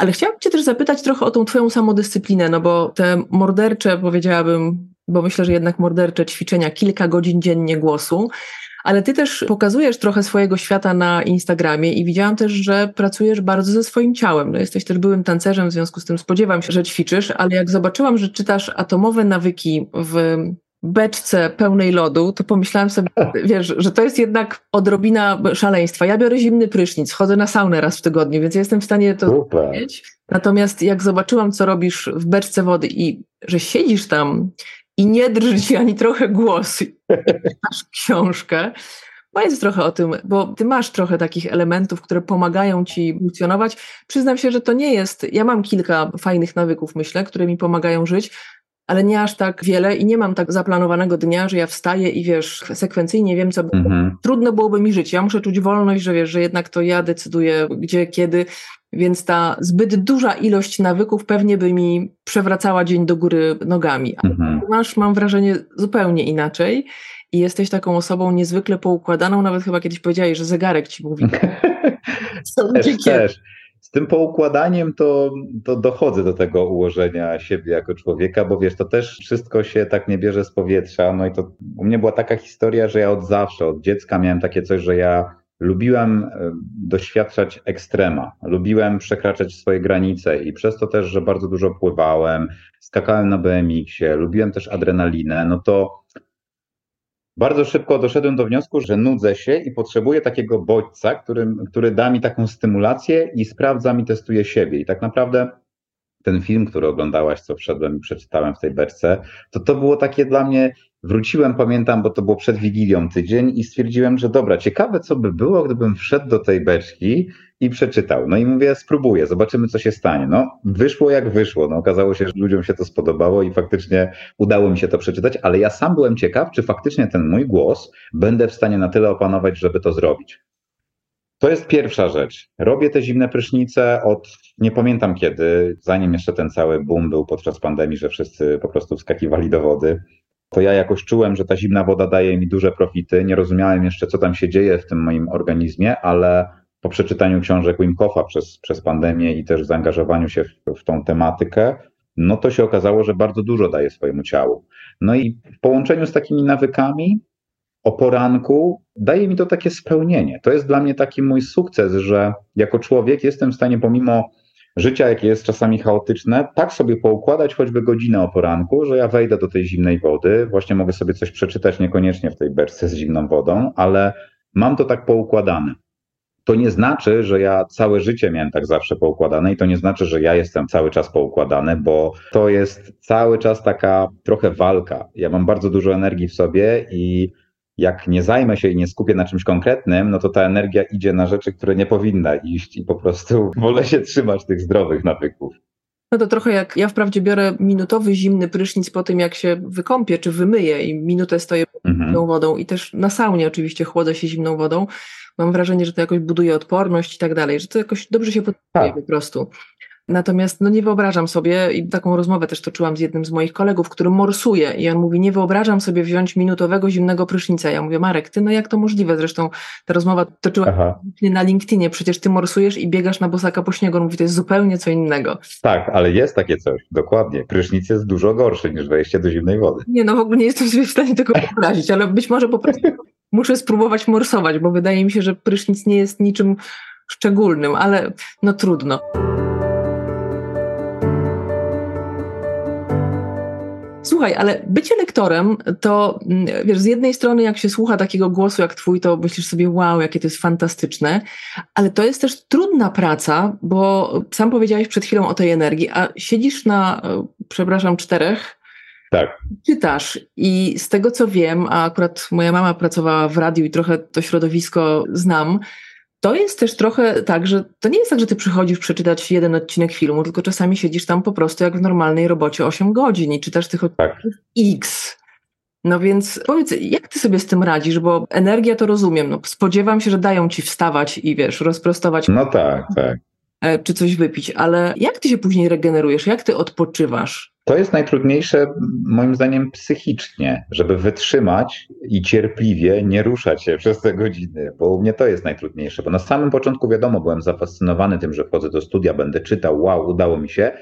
Ale chciałabym Cię też zapytać trochę o tą Twoją samodyscyplinę, no bo te mordercze, powiedziałabym, bo myślę, że jednak mordercze ćwiczenia, kilka godzin dziennie głosu, ale Ty też pokazujesz trochę swojego świata na Instagramie i widziałam też, że pracujesz bardzo ze swoim ciałem. No, jesteś też byłym tancerzem, w związku z tym spodziewam się, że ćwiczysz, ale jak zobaczyłam, że czytasz atomowe nawyki w beczce pełnej lodu, to pomyślałam sobie, wiesz, że to jest jednak odrobina szaleństwa. Ja biorę zimny prysznic, chodzę na saunę raz w tygodniu, więc jestem w stanie to zrobić. Natomiast jak zobaczyłam, co robisz w beczce wody i że siedzisz tam i nie drży ci ani trochę głos, masz książkę, Powiedz trochę o tym, bo ty masz trochę takich elementów, które pomagają ci funkcjonować. Przyznam się, że to nie jest. Ja mam kilka fajnych nawyków, myślę, które mi pomagają żyć, ale nie aż tak wiele i nie mam tak zaplanowanego dnia, że ja wstaję i wiesz, sekwencyjnie wiem, co mhm. trudno byłoby mi żyć. Ja muszę czuć wolność, że wiesz, że jednak to ja decyduję gdzie, kiedy, więc ta zbyt duża ilość nawyków pewnie by mi przewracała dzień do góry nogami. A mhm. masz, mam wrażenie, zupełnie inaczej i jesteś taką osobą niezwykle poukładaną, nawet chyba kiedyś powiedziałeś, że zegarek ci mówi. też, też z tym poukładaniem to, to dochodzę do tego ułożenia siebie jako człowieka, bo wiesz, to też wszystko się tak nie bierze z powietrza. No i to u mnie była taka historia, że ja od zawsze, od dziecka miałem takie coś, że ja lubiłem e, doświadczać ekstrema, lubiłem przekraczać swoje granice i przez to też, że bardzo dużo pływałem, skakałem na BMX-ie, lubiłem też adrenalinę, no to bardzo szybko doszedłem do wniosku, że nudzę się i potrzebuję takiego bodźca, który, który da mi taką stymulację i sprawdza mi, testuje siebie. I tak naprawdę ten film, który oglądałaś, co wszedłem i przeczytałem w tej beczce, to to było takie dla mnie, wróciłem, pamiętam, bo to było przed Wigilią tydzień i stwierdziłem, że dobra, ciekawe co by było, gdybym wszedł do tej beczki i przeczytał. No i mówię, spróbuję, zobaczymy, co się stanie. No, wyszło jak wyszło. No, okazało się, że ludziom się to spodobało i faktycznie udało mi się to przeczytać, ale ja sam byłem ciekaw, czy faktycznie ten mój głos będę w stanie na tyle opanować, żeby to zrobić. To jest pierwsza rzecz. Robię te zimne prysznice od nie pamiętam kiedy, zanim jeszcze ten cały boom był podczas pandemii, że wszyscy po prostu wskakiwali do wody. To ja jakoś czułem, że ta zimna woda daje mi duże profity. Nie rozumiałem jeszcze, co tam się dzieje w tym moim organizmie, ale po przeczytaniu książek Wim Hofa przez, przez pandemię i też zaangażowaniu się w, w tą tematykę, no to się okazało, że bardzo dużo daje swojemu ciału. No i w połączeniu z takimi nawykami o poranku daje mi to takie spełnienie. To jest dla mnie taki mój sukces, że jako człowiek jestem w stanie pomimo życia, jakie jest czasami chaotyczne, tak sobie poukładać choćby godzinę o poranku, że ja wejdę do tej zimnej wody, właśnie mogę sobie coś przeczytać, niekoniecznie w tej beczce z zimną wodą, ale mam to tak poukładane. To nie znaczy, że ja całe życie miałem tak zawsze poukładane i to nie znaczy, że ja jestem cały czas poukładany, bo to jest cały czas taka trochę walka. Ja mam bardzo dużo energii w sobie i jak nie zajmę się i nie skupię na czymś konkretnym, no to ta energia idzie na rzeczy, które nie powinna iść i po prostu wolę się trzymać tych zdrowych nawyków. No to trochę jak ja wprawdzie biorę minutowy zimny prysznic po tym, jak się wykąpię czy wymyję i minutę stoję mhm. zimną wodą i też na saunie oczywiście chłodzę się zimną wodą. Mam wrażenie, że to jakoś buduje odporność i tak dalej, że to jakoś dobrze się podtrzymuje tak. po prostu. Natomiast no nie wyobrażam sobie, i taką rozmowę też toczyłam z jednym z moich kolegów, który morsuje i on mówi, nie wyobrażam sobie wziąć minutowego zimnego prysznica. Ja mówię, Marek, ty no jak to możliwe? Zresztą ta rozmowa toczyła się na LinkedInie, przecież ty morsujesz i biegasz na bosaka po śniegu. On mówi, to jest zupełnie co innego. Tak, ale jest takie coś, dokładnie. Prysznic jest dużo gorszy niż wejście do zimnej wody. Nie, no w ogóle nie jestem sobie w stanie tego wyobrazić, ale być może po prostu muszę spróbować morsować, bo wydaje mi się, że prysznic nie jest niczym szczególnym, ale no trudno. Słuchaj, ale bycie lektorem to, mm, wiesz, z jednej strony jak się słucha takiego głosu jak twój, to myślisz sobie, wow, jakie to jest fantastyczne, ale to jest też trudna praca, bo sam powiedziałeś przed chwilą o tej energii, a siedzisz na, e, przepraszam, czterech tak. Czytasz i z tego co wiem, a akurat moja mama pracowała w radiu i trochę to środowisko znam, to jest też trochę tak, że to nie jest tak, że ty przychodzisz przeczytać jeden odcinek filmu, tylko czasami siedzisz tam po prostu jak w normalnej robocie 8 godzin i czytasz tych odcinków tak. X. No więc powiedz, jak ty sobie z tym radzisz, bo energia to rozumiem, no spodziewam się, że dają ci wstawać i wiesz, rozprostować. No tak, tak. E, czy coś wypić, ale jak ty się później regenerujesz, jak ty odpoczywasz? To jest najtrudniejsze, moim zdaniem, psychicznie, żeby wytrzymać i cierpliwie nie ruszać się przez te godziny, bo u mnie to jest najtrudniejsze. Bo na samym początku, wiadomo, byłem zafascynowany tym, że wchodzę do studia, będę czytał, wow, udało mi się.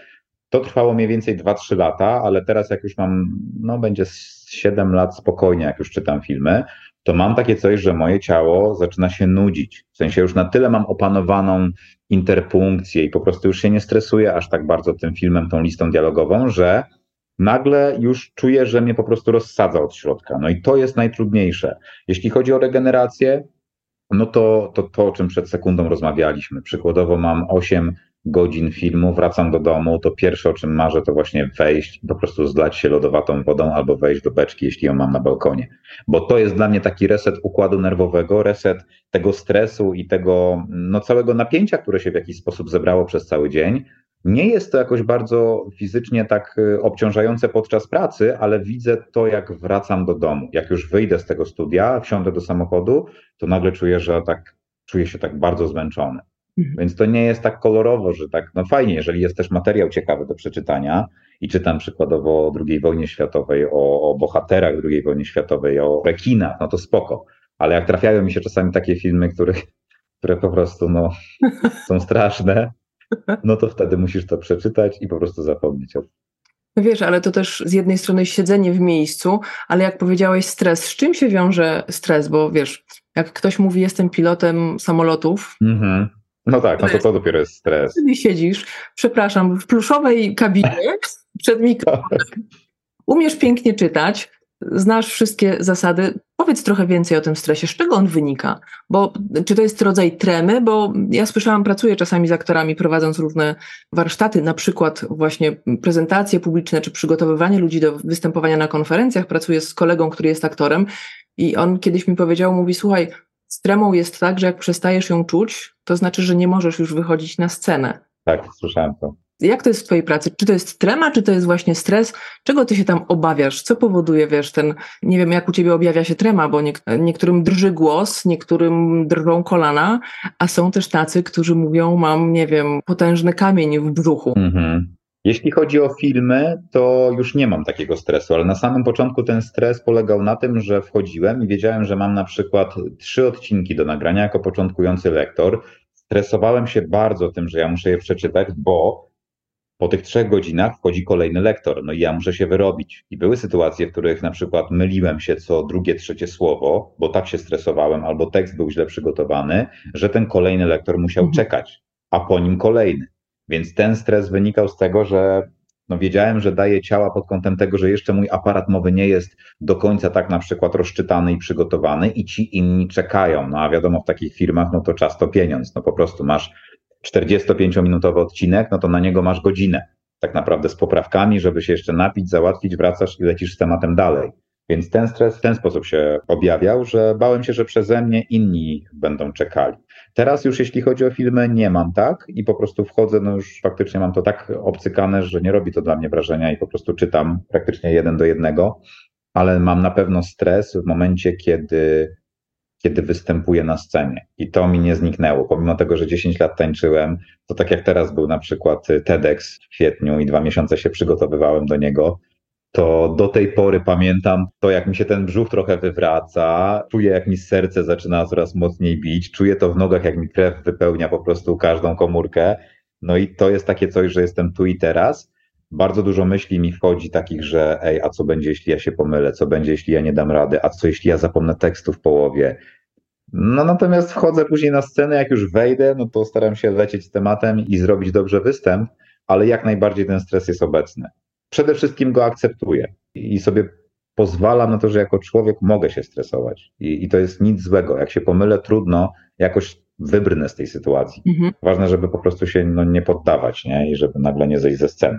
To trwało mniej więcej 2-3 lata, ale teraz, jak już mam, no będzie 7 lat spokojnie, jak już czytam filmy, to mam takie coś, że moje ciało zaczyna się nudzić. W sensie już na tyle mam opanowaną interpunkcję i po prostu już się nie stresuję aż tak bardzo tym filmem, tą listą dialogową, że nagle już czuję, że mnie po prostu rozsadza od środka. No i to jest najtrudniejsze. Jeśli chodzi o regenerację, no to, to to, o czym przed sekundą rozmawialiśmy. Przykładowo mam 8 godzin filmu, wracam do domu, to pierwsze o czym marzę to właśnie wejść, po prostu zlać się lodowatą wodą albo wejść do beczki, jeśli ją mam na balkonie. Bo to jest dla mnie taki reset układu nerwowego, reset tego stresu i tego no, całego napięcia, które się w jakiś sposób zebrało przez cały dzień. Nie jest to jakoś bardzo fizycznie tak y, obciążające podczas pracy, ale widzę to, jak wracam do domu. Jak już wyjdę z tego studia, wsiądę do samochodu, to nagle czuję, że tak czuję się tak bardzo zmęczony. Mhm. Więc to nie jest tak kolorowo, że tak, no fajnie, jeżeli jest też materiał ciekawy do przeczytania i czytam przykładowo o II wojnie światowej, o, o bohaterach II wojny światowej, o rekinach, no to spoko. Ale jak trafiają mi się czasami takie filmy, które, które po prostu no, są straszne, no to wtedy musisz to przeczytać i po prostu zapomnieć o tym. No wiesz, ale to też z jednej strony siedzenie w miejscu, ale jak powiedziałeś stres, z czym się wiąże stres? Bo wiesz, jak ktoś mówi jestem pilotem samolotów, mhm. No tak, no to to dopiero jest stres. Wtedy siedzisz, przepraszam, w pluszowej kabinie przed mikrofonem. Umiesz pięknie czytać, znasz wszystkie zasady. Powiedz trochę więcej o tym stresie. Z czego on wynika? Bo czy to jest rodzaj tremy? Bo ja słyszałam, pracuję czasami z aktorami, prowadząc różne warsztaty, na przykład właśnie prezentacje publiczne, czy przygotowywanie ludzi do występowania na konferencjach. Pracuję z kolegą, który jest aktorem i on kiedyś mi powiedział, mówi, słuchaj, z tremą jest tak, że jak przestajesz ją czuć, to znaczy, że nie możesz już wychodzić na scenę. Tak, słyszałem to. Jak to jest w Twojej pracy? Czy to jest trema, czy to jest właśnie stres? Czego Ty się tam obawiasz? Co powoduje, wiesz, ten, nie wiem, jak u Ciebie objawia się trema, bo niektórym drży głos, niektórym drżą kolana, a są też tacy, którzy mówią, mam, nie wiem, potężny kamień w brzuchu. Mhm. Jeśli chodzi o filmy, to już nie mam takiego stresu, ale na samym początku ten stres polegał na tym, że wchodziłem i wiedziałem, że mam na przykład trzy odcinki do nagrania jako początkujący lektor. stresowałem się bardzo tym, że ja muszę je przeczytać, bo po tych trzech godzinach wchodzi kolejny lektor, no i ja muszę się wyrobić. I były sytuacje, w których na przykład myliłem się co drugie, trzecie słowo, bo tak się stresowałem, albo tekst był źle przygotowany, że ten kolejny lektor musiał mhm. czekać, a po nim kolejny. Więc ten stres wynikał z tego, że no wiedziałem, że daję ciała pod kątem tego, że jeszcze mój aparat mowy nie jest do końca tak na przykład rozczytany i przygotowany i ci inni czekają. No a wiadomo, w takich firmach, no to czas to pieniądz. No po prostu masz 45-minutowy odcinek, no to na niego masz godzinę. Tak naprawdę z poprawkami, żeby się jeszcze napić, załatwić, wracasz i lecisz z tematem dalej. Więc ten stres w ten sposób się objawiał, że bałem się, że przeze mnie inni będą czekali. Teraz już jeśli chodzi o filmy, nie mam tak? I po prostu wchodzę, no już faktycznie mam to tak obcykane, że nie robi to dla mnie wrażenia i po prostu czytam praktycznie jeden do jednego, ale mam na pewno stres w momencie, kiedy, kiedy występuję na scenie. I to mi nie zniknęło. Pomimo tego, że 10 lat tańczyłem, to tak jak teraz był na przykład TEDx w kwietniu i dwa miesiące się przygotowywałem do niego, to do tej pory pamiętam to, jak mi się ten brzuch trochę wywraca, czuję, jak mi serce zaczyna coraz mocniej bić, czuję to w nogach, jak mi krew wypełnia po prostu każdą komórkę. No i to jest takie coś, że jestem tu i teraz. Bardzo dużo myśli mi wchodzi takich, że ej, a co będzie, jeśli ja się pomylę, co będzie, jeśli ja nie dam rady, a co jeśli ja zapomnę tekstu w połowie. No natomiast wchodzę później na scenę, jak już wejdę, no to staram się lecieć z tematem i zrobić dobrze występ, ale jak najbardziej ten stres jest obecny przede wszystkim go akceptuję i sobie pozwalam na to, że jako człowiek mogę się stresować. I, i to jest nic złego. Jak się pomylę, trudno, jakoś wybrnę z tej sytuacji. Mhm. Ważne, żeby po prostu się no, nie poddawać nie? i żeby nagle nie zejść ze sceny.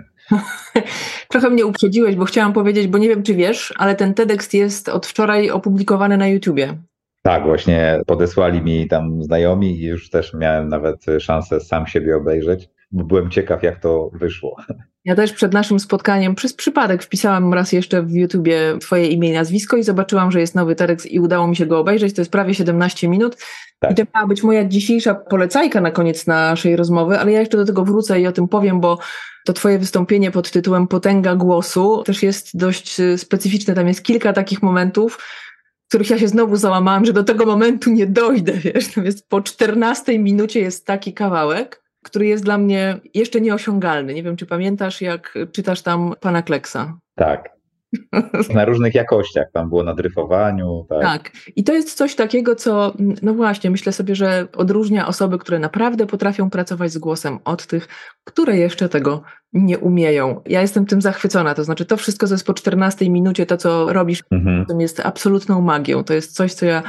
Trochę mnie uprzedziłeś, bo chciałam powiedzieć, bo nie wiem, czy wiesz, ale ten TEDx jest od wczoraj opublikowany na YouTubie. Tak, właśnie podesłali mi tam znajomi i już też miałem nawet szansę sam siebie obejrzeć bo byłem ciekaw, jak to wyszło. Ja też przed naszym spotkaniem przez przypadek wpisałam raz jeszcze w YouTubie Twoje imię i nazwisko i zobaczyłam, że jest nowy TEDx i udało mi się go obejrzeć. To jest prawie 17 minut. Tak. I to miała być moja dzisiejsza polecajka na koniec naszej rozmowy, ale ja jeszcze do tego wrócę i o tym powiem, bo to Twoje wystąpienie pod tytułem Potęga głosu też jest dość y, specyficzne. Tam jest kilka takich momentów, w których ja się znowu załamałam, że do tego momentu nie dojdę, wiesz. Natomiast po 14 minucie jest taki kawałek, który jest dla mnie jeszcze nieosiągalny. Nie wiem, czy pamiętasz, jak czytasz tam pana Kleksa. Tak. Na różnych jakościach, tam było na dryfowaniu. Tak. tak. I to jest coś takiego, co, no właśnie, myślę sobie, że odróżnia osoby, które naprawdę potrafią pracować z głosem, od tych, które jeszcze tego nie umieją. Ja jestem tym zachwycona, to znaczy to wszystko, co jest po 14 minucie, to co robisz, mhm. to jest absolutną magią. To jest coś, co ja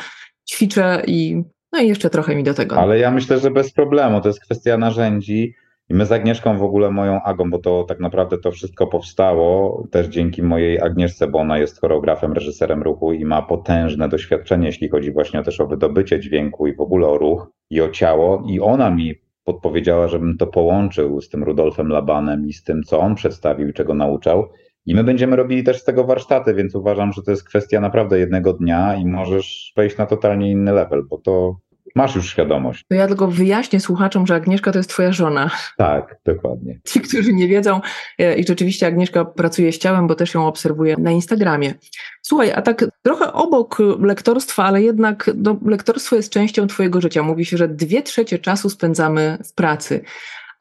ćwiczę i no i jeszcze trochę mi do tego. Ale ja myślę, że bez problemu. To jest kwestia narzędzi. I my z Agnieszką w ogóle moją Agą, bo to tak naprawdę to wszystko powstało też dzięki mojej Agnieszce, bo ona jest choreografem, reżyserem ruchu i ma potężne doświadczenie, jeśli chodzi właśnie też o wydobycie dźwięku i w ogóle o ruch i o ciało. I ona mi podpowiedziała, żebym to połączył z tym Rudolfem Labanem i z tym, co on przedstawił i czego nauczał. I my będziemy robili też z tego warsztaty, więc uważam, że to jest kwestia naprawdę jednego dnia i możesz wejść na totalnie inny level, bo to masz już świadomość. To ja tylko wyjaśnię słuchaczom, że Agnieszka to jest twoja żona. Tak, dokładnie. Ci, którzy nie wiedzą e, i rzeczywiście Agnieszka pracuje z ciałem, bo też ją obserwuję na Instagramie. Słuchaj, a tak trochę obok lektorstwa, ale jednak no, lektorstwo jest częścią twojego życia. Mówi się, że dwie trzecie czasu spędzamy w pracy.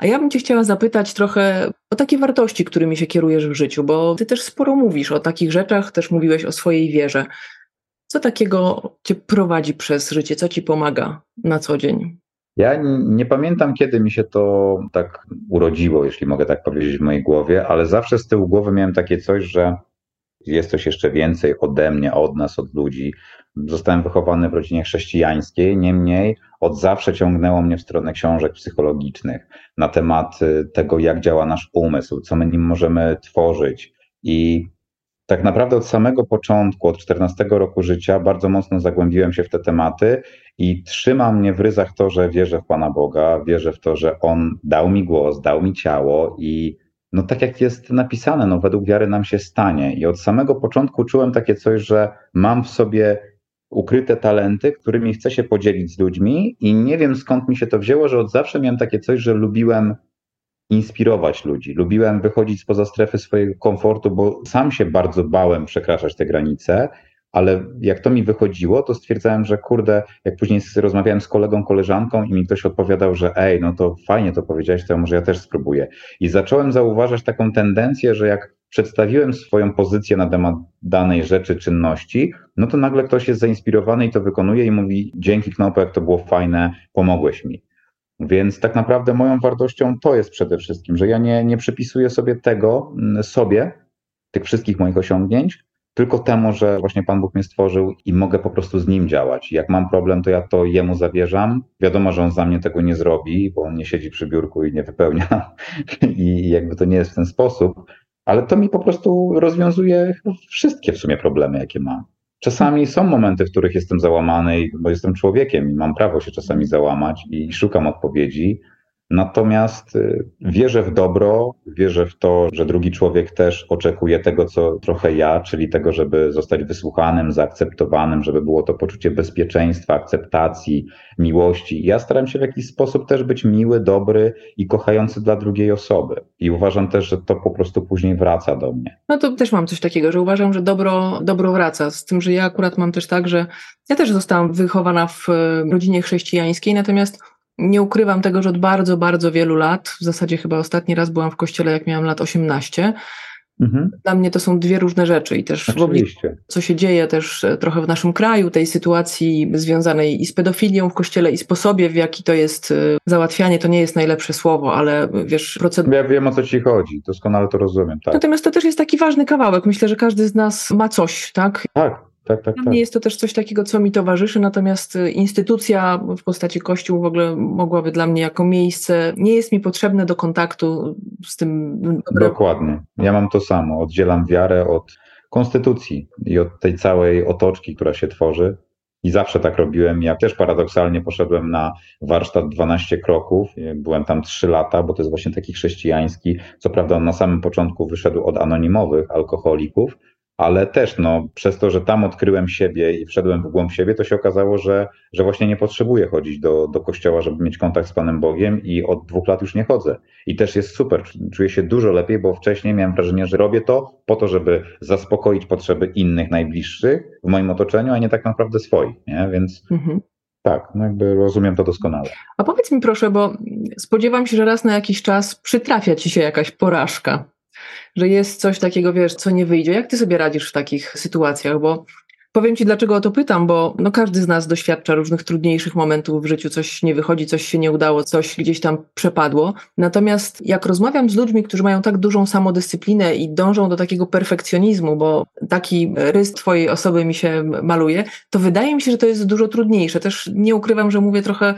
A ja bym Cię chciała zapytać trochę o takie wartości, którymi się kierujesz w życiu, bo Ty też sporo mówisz o takich rzeczach, też mówiłeś o swojej wierze. Co takiego Cię prowadzi przez życie? Co Ci pomaga na co dzień? Ja nie pamiętam, kiedy mi się to tak urodziło, jeśli mogę tak powiedzieć w mojej głowie, ale zawsze z tyłu głowy miałem takie coś, że jest coś jeszcze więcej ode mnie, od nas, od ludzi. Zostałem wychowany w rodzinie chrześcijańskiej, niemniej od zawsze ciągnęło mnie w stronę książek psychologicznych na temat tego, jak działa nasz umysł, co my nim możemy tworzyć. I tak naprawdę od samego początku, od 14 roku życia, bardzo mocno zagłębiłem się w te tematy i trzyma mnie w ryzach to, że wierzę w Pana Boga, wierzę w to, że On dał mi głos, dał mi ciało i no tak jak jest napisane, no według wiary nam się stanie. I od samego początku czułem takie coś, że mam w sobie ukryte talenty, którymi chcę się podzielić z ludźmi i nie wiem skąd mi się to wzięło, że od zawsze miałem takie coś, że lubiłem inspirować ludzi. Lubiłem wychodzić spoza strefy swojego komfortu, bo sam się bardzo bałem przekraczać te granice ale jak to mi wychodziło, to stwierdzałem, że kurde, jak później rozmawiałem z kolegą, koleżanką i mi ktoś odpowiadał, że ej, no to fajnie to powiedziałeś, to może ja też spróbuję. I zacząłem zauważać taką tendencję, że jak przedstawiłem swoją pozycję na temat danej rzeczy, czynności, no to nagle ktoś jest zainspirowany i to wykonuje i mówi: Dzięki Knopek, to było fajne, pomogłeś mi. Więc tak naprawdę moją wartością to jest przede wszystkim, że ja nie, nie przypisuję sobie tego, mm, sobie, tych wszystkich moich osiągnięć, tylko temu, że właśnie Pan Bóg mnie stworzył i mogę po prostu z nim działać. Jak mam problem, to ja to jemu zawierzam. Wiadomo, że on za mnie tego nie zrobi, bo on nie siedzi przy biurku i nie wypełnia i jakby to nie jest w ten sposób, ale to mi po prostu rozwiązuje wszystkie w sumie problemy, jakie mam. Czasami są momenty, w których jestem załamany, bo jestem człowiekiem i mam prawo się czasami załamać i szukam odpowiedzi, Natomiast y, wierzę w dobro, wierzę w to, że drugi człowiek też oczekuje tego, co trochę ja, czyli tego, żeby zostać wysłuchanym, zaakceptowanym, żeby było to poczucie bezpieczeństwa, akceptacji, miłości. Ja staram się w jakiś sposób też być miły, dobry i kochający dla drugiej osoby. I uważam też, że to po prostu później wraca do mnie. No to też mam coś takiego, że uważam, że dobro, dobro wraca. Z tym, że ja akurat mam też tak, że ja też zostałam wychowana w rodzinie chrześcijańskiej, natomiast nie ukrywam tego, że od bardzo, bardzo wielu lat, w zasadzie chyba ostatni raz byłam w kościele, jak miałam lat 18. Mhm. Dla mnie to są dwie różne rzeczy i też Oczywiście. co się dzieje też e, trochę w naszym kraju, tej sytuacji związanej i z pedofilią w kościele i sposobie, w jaki to jest e, załatwianie, to nie jest najlepsze słowo, ale wiesz, procedura. Ja wiem o co ci chodzi, doskonale to rozumiem. Tak. Natomiast to też jest taki ważny kawałek. Myślę, że każdy z nas ma coś, tak? Tak, tak, tak, Dla tak. mnie jest to też coś takiego, co mi towarzyszy, natomiast y, instytucja w postaci Kościół w ogóle mogłaby dla mnie jako miejsce, nie jest mi potrzebne do kontaktu z tym. Dokładnie. Ja mam to samo. Oddzielam wiarę od konstytucji i od tej całej otoczki, która się tworzy. I zawsze tak robiłem. Ja też paradoksalnie poszedłem na warsztat 12 kroków. Byłem tam 3 lata, bo to jest właśnie taki chrześcijański. Co prawda on na samym początku wyszedł od anonimowych alkoholików, ale też no, przez to, że tam odkryłem siebie i wszedłem w głąb siebie, to się okazało, że, że właśnie nie potrzebuję chodzić do, do kościoła, żeby mieć kontakt z Panem Bogiem i od dwóch lat już nie chodzę. I też jest super, czuję się dużo lepiej, bo wcześniej miałem wrażenie, że robię to po to, żeby zaspokoić potrzeby innych, najbliższych w moim otoczeniu, a nie tak naprawdę swoich, nie? Więc mhm. Tak, no jakby rozumiem to doskonale. A powiedz mi proszę, bo spodziewam się, że raz na jakiś czas przytrafia ci się jakaś porażka że jest coś takiego, wiesz, co nie wyjdzie. Jak ty sobie radzisz w takich sytuacjach? Bo powiem ci, dlaczego o to pytam, bo no każdy z nas doświadcza różnych trudniejszych momentów w życiu, coś nie wychodzi, coś się nie udało, coś gdzieś tam przepadło. Natomiast jak rozmawiam z ludźmi, którzy mają tak dużą samodyscyplinę i dążą do takiego perfekcjonizmu, bo taki rys twojej osoby mi się maluje, to wydaje mi się, że to jest dużo trudniejsze. Też nie ukrywam, że mówię trochę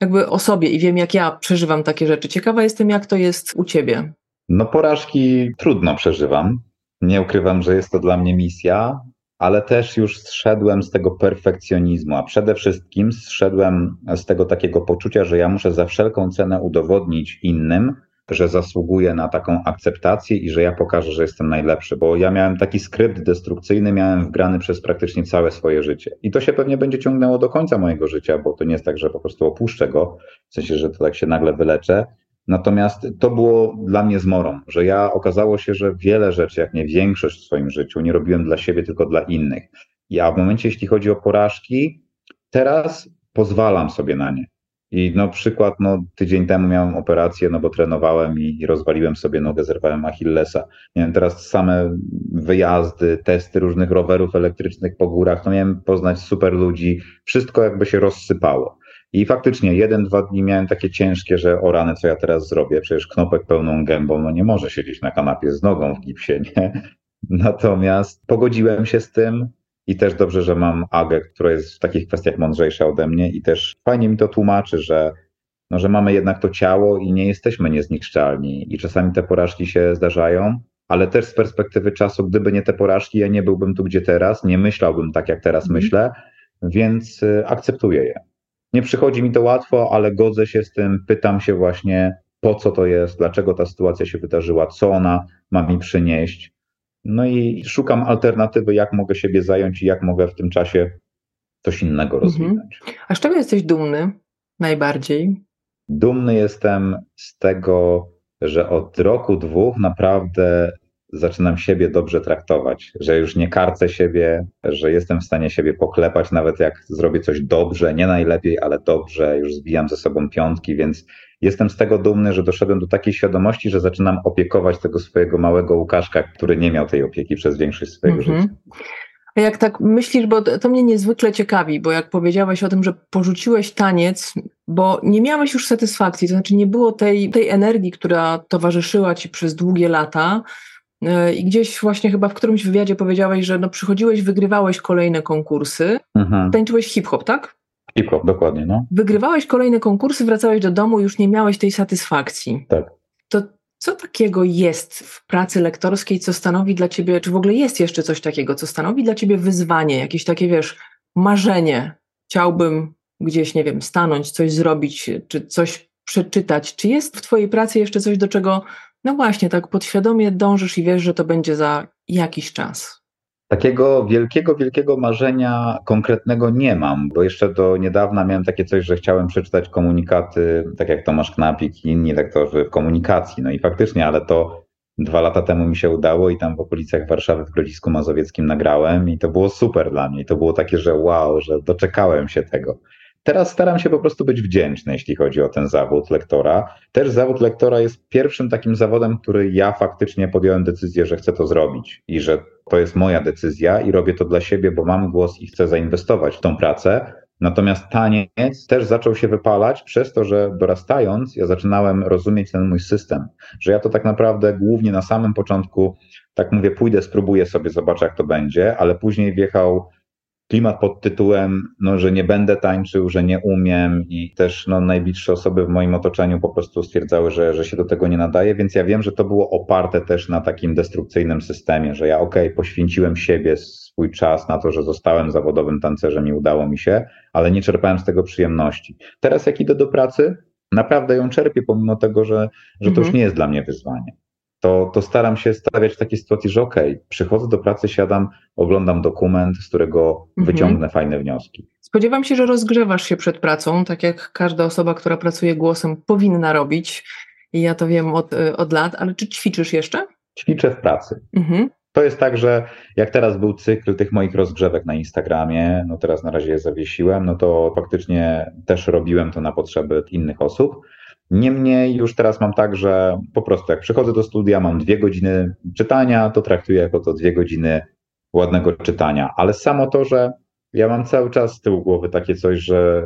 jakby o sobie i wiem, jak ja przeżywam takie rzeczy. Ciekawa jestem, jak to jest u ciebie. No porażki trudno przeżywam. Nie ukrywam, że jest to dla mnie misja, ale też już zszedłem z tego perfekcjonizmu, a przede wszystkim zszedłem z tego takiego poczucia, że ja muszę za wszelką cenę udowodnić innym, że zasługuję na taką akceptację i że ja pokażę, że jestem najlepszy, bo ja miałem taki skrypt destrukcyjny, miałem wgrany przez praktycznie całe swoje życie. I to się pewnie będzie ciągnęło do końca mojego życia, bo to nie jest tak, że po prostu opuszczę go, w sensie, że to tak się nagle wyleczę, Natomiast to było dla mnie zmorą, że ja okazało się, że wiele rzeczy, jak nie większość w swoim życiu, nie robiłem dla siebie, tylko dla innych. Ja w momencie, jeśli chodzi o porażki, teraz pozwalam sobie na nie. I no przykład, no tydzień temu miałem operację, no bo trenowałem i, rozwaliłem sobie nogę, zerwałem Achillesa. Miałem teraz same wyjazdy, testy różnych rowerów elektrycznych po górach, no miałem poznać super ludzi, wszystko jakby się rozsypało. I faktycznie jeden, dwa dni miałem takie ciężkie, że o rany, co ja teraz zrobię? Przecież knopek pełną gębą, no nie może siedzieć na kanapie z nogą w gipsie, nie? Natomiast pogodziłem się z tym i też dobrze, że mam Agę, która jest w takich kwestiach mądrzejsza ode mnie i też fajnie mi to tłumaczy, że, no, że mamy jednak to ciało i nie jesteśmy niezniszczalni i czasami te porażki się zdarzają, ale też z perspektywy czasu, gdyby nie te porażki, ja nie byłbym tu, gdzie teraz, nie myślałbym tak, jak teraz mm. myślę, więc y, akceptuję je. Nie przychodzi mi to łatwo, ale godzę się z tym, pytam się właśnie, po co to jest, dlaczego ta sytuacja się wydarzyła, co ona ma mi przynieść. No i szukam alternatywy, jak mogę siebie zająć i jak mogę w tym czasie coś innego mhm. rozwinąć. A z czego jesteś dumny najbardziej? Dumny jestem z tego, że od roku, dwóch naprawdę zaczynam siebie dobrze traktować, że już nie karcę siebie, że jestem w stanie siebie poklepać, nawet jak zrobię coś dobrze, nie najlepiej, ale dobrze, już zbijam ze sobą piątki, więc jestem z tego dumny, że doszedłem do takiej świadomości, że zaczynam opiekować tego swojego małego Łukaszka, który nie miał tej opieki przez większość swojego mhm. życia. A jak tak myślisz, bo to mnie niezwykle ciekawi, bo jak powiedziałeś o tym, że porzuciłeś taniec, bo nie miałeś już satysfakcji, to znaczy nie było tej, tej energii, która towarzyszyła ci przez długie lata. E, I gdzieś właśnie chyba w którymś wywiadzie powiedziałeś, że no przychodziłeś, wygrywałeś kolejne konkursy, mhm. tańczyłeś hip-hop, tak? Hip-hop, dokładnie, no. Wygrywałeś kolejne konkursy, wracałeś do domu, już nie miałeś tej satysfakcji. Tak. To co takiego jest w pracy lektorskiej, co stanowi dla ciebie, czy w ogóle jest jeszcze coś takiego, co stanowi dla ciebie wyzwanie, jakieś takie, wiesz, marzenie? Chciałbym gdzieś, nie wiem, stanąć, coś zrobić, czy coś przeczytać. Czy jest w twojej pracy jeszcze coś, do czego, no właśnie, tak podświadomie dążysz i wiesz, że to będzie za jakiś czas? Takiego wielkiego, wielkiego marzenia konkretnego nie mam, bo jeszcze do niedawna miałem takie coś, że chciałem przeczytać komunikaty, tak jak Tomasz Knapik i inni lektorzy w komunikacji. No i faktycznie, ale to dwa lata temu mi się udało i tam w okolicach Warszawy w Grodzisku Mazowieckim nagrałem i to było super dla mnie. I to było takie, że wow, że doczekałem się tego. Teraz staram się po prostu być wdzięczny, jeśli chodzi o ten zawód lektora. Też zawód lektora jest pierwszym takim zawodem, który ja faktycznie podjąłem decyzję, że chcę to zrobić i że to jest moja decyzja i robię to dla siebie, bo mam głos i chcę zainwestować w tą pracę. Natomiast taniec też zaczął się wypalać przez to, że dorastając, ja zaczynałem rozumieć ten mój system, że ja to tak naprawdę głównie na samym początku, tak mówię, pójdę, spróbuję sobie, zobaczę jak to będzie, ale później wjechał klimat pod tytułem, no, że nie będę tańczył, że nie umiem i też no, najbliższe osoby w moim otoczeniu po prostu stwierdzały, że, że się do tego nie nadaje, więc ja wiem, że to było oparte też na takim destrukcyjnym systemie, że ja okej, okay, poświęciłem siebie, swój czas na to, że zostałem zawodowym tancerzem i udało mi się, ale nie czerpałem z tego przyjemności. Teraz jak idę do pracy, naprawdę ją czerpię, pomimo tego, że, że to mhm. już nie jest dla mnie wyzwanie to, to staram się stawiać w takiej sytuacji, że okej, okay, przychodzę do pracy, siadam, oglądam dokument, z którego mhm. wyciągnę fajne wnioski. Spodziewam się, że rozgrzewasz się przed pracą, tak jak każda osoba, która pracuje głosem, powinna robić. I ja to wiem od, od lat, ale czy ćwiczysz jeszcze? Ćwiczę w pracy. Mhm. To jest tak, że jak teraz był cykl tych moich rozgrzewek na Instagramie, no teraz na razie je zawiesiłem, no to faktycznie też robiłem to na potrzeby innych osób Niemniej już teraz mam tak, że po prostu jak przychodzę do studia, mam dwie godziny czytania, to traktuję jako to dwie godziny ładnego czytania. Ale samo to, że ja mam cały czas z tyłu głowy takie coś, że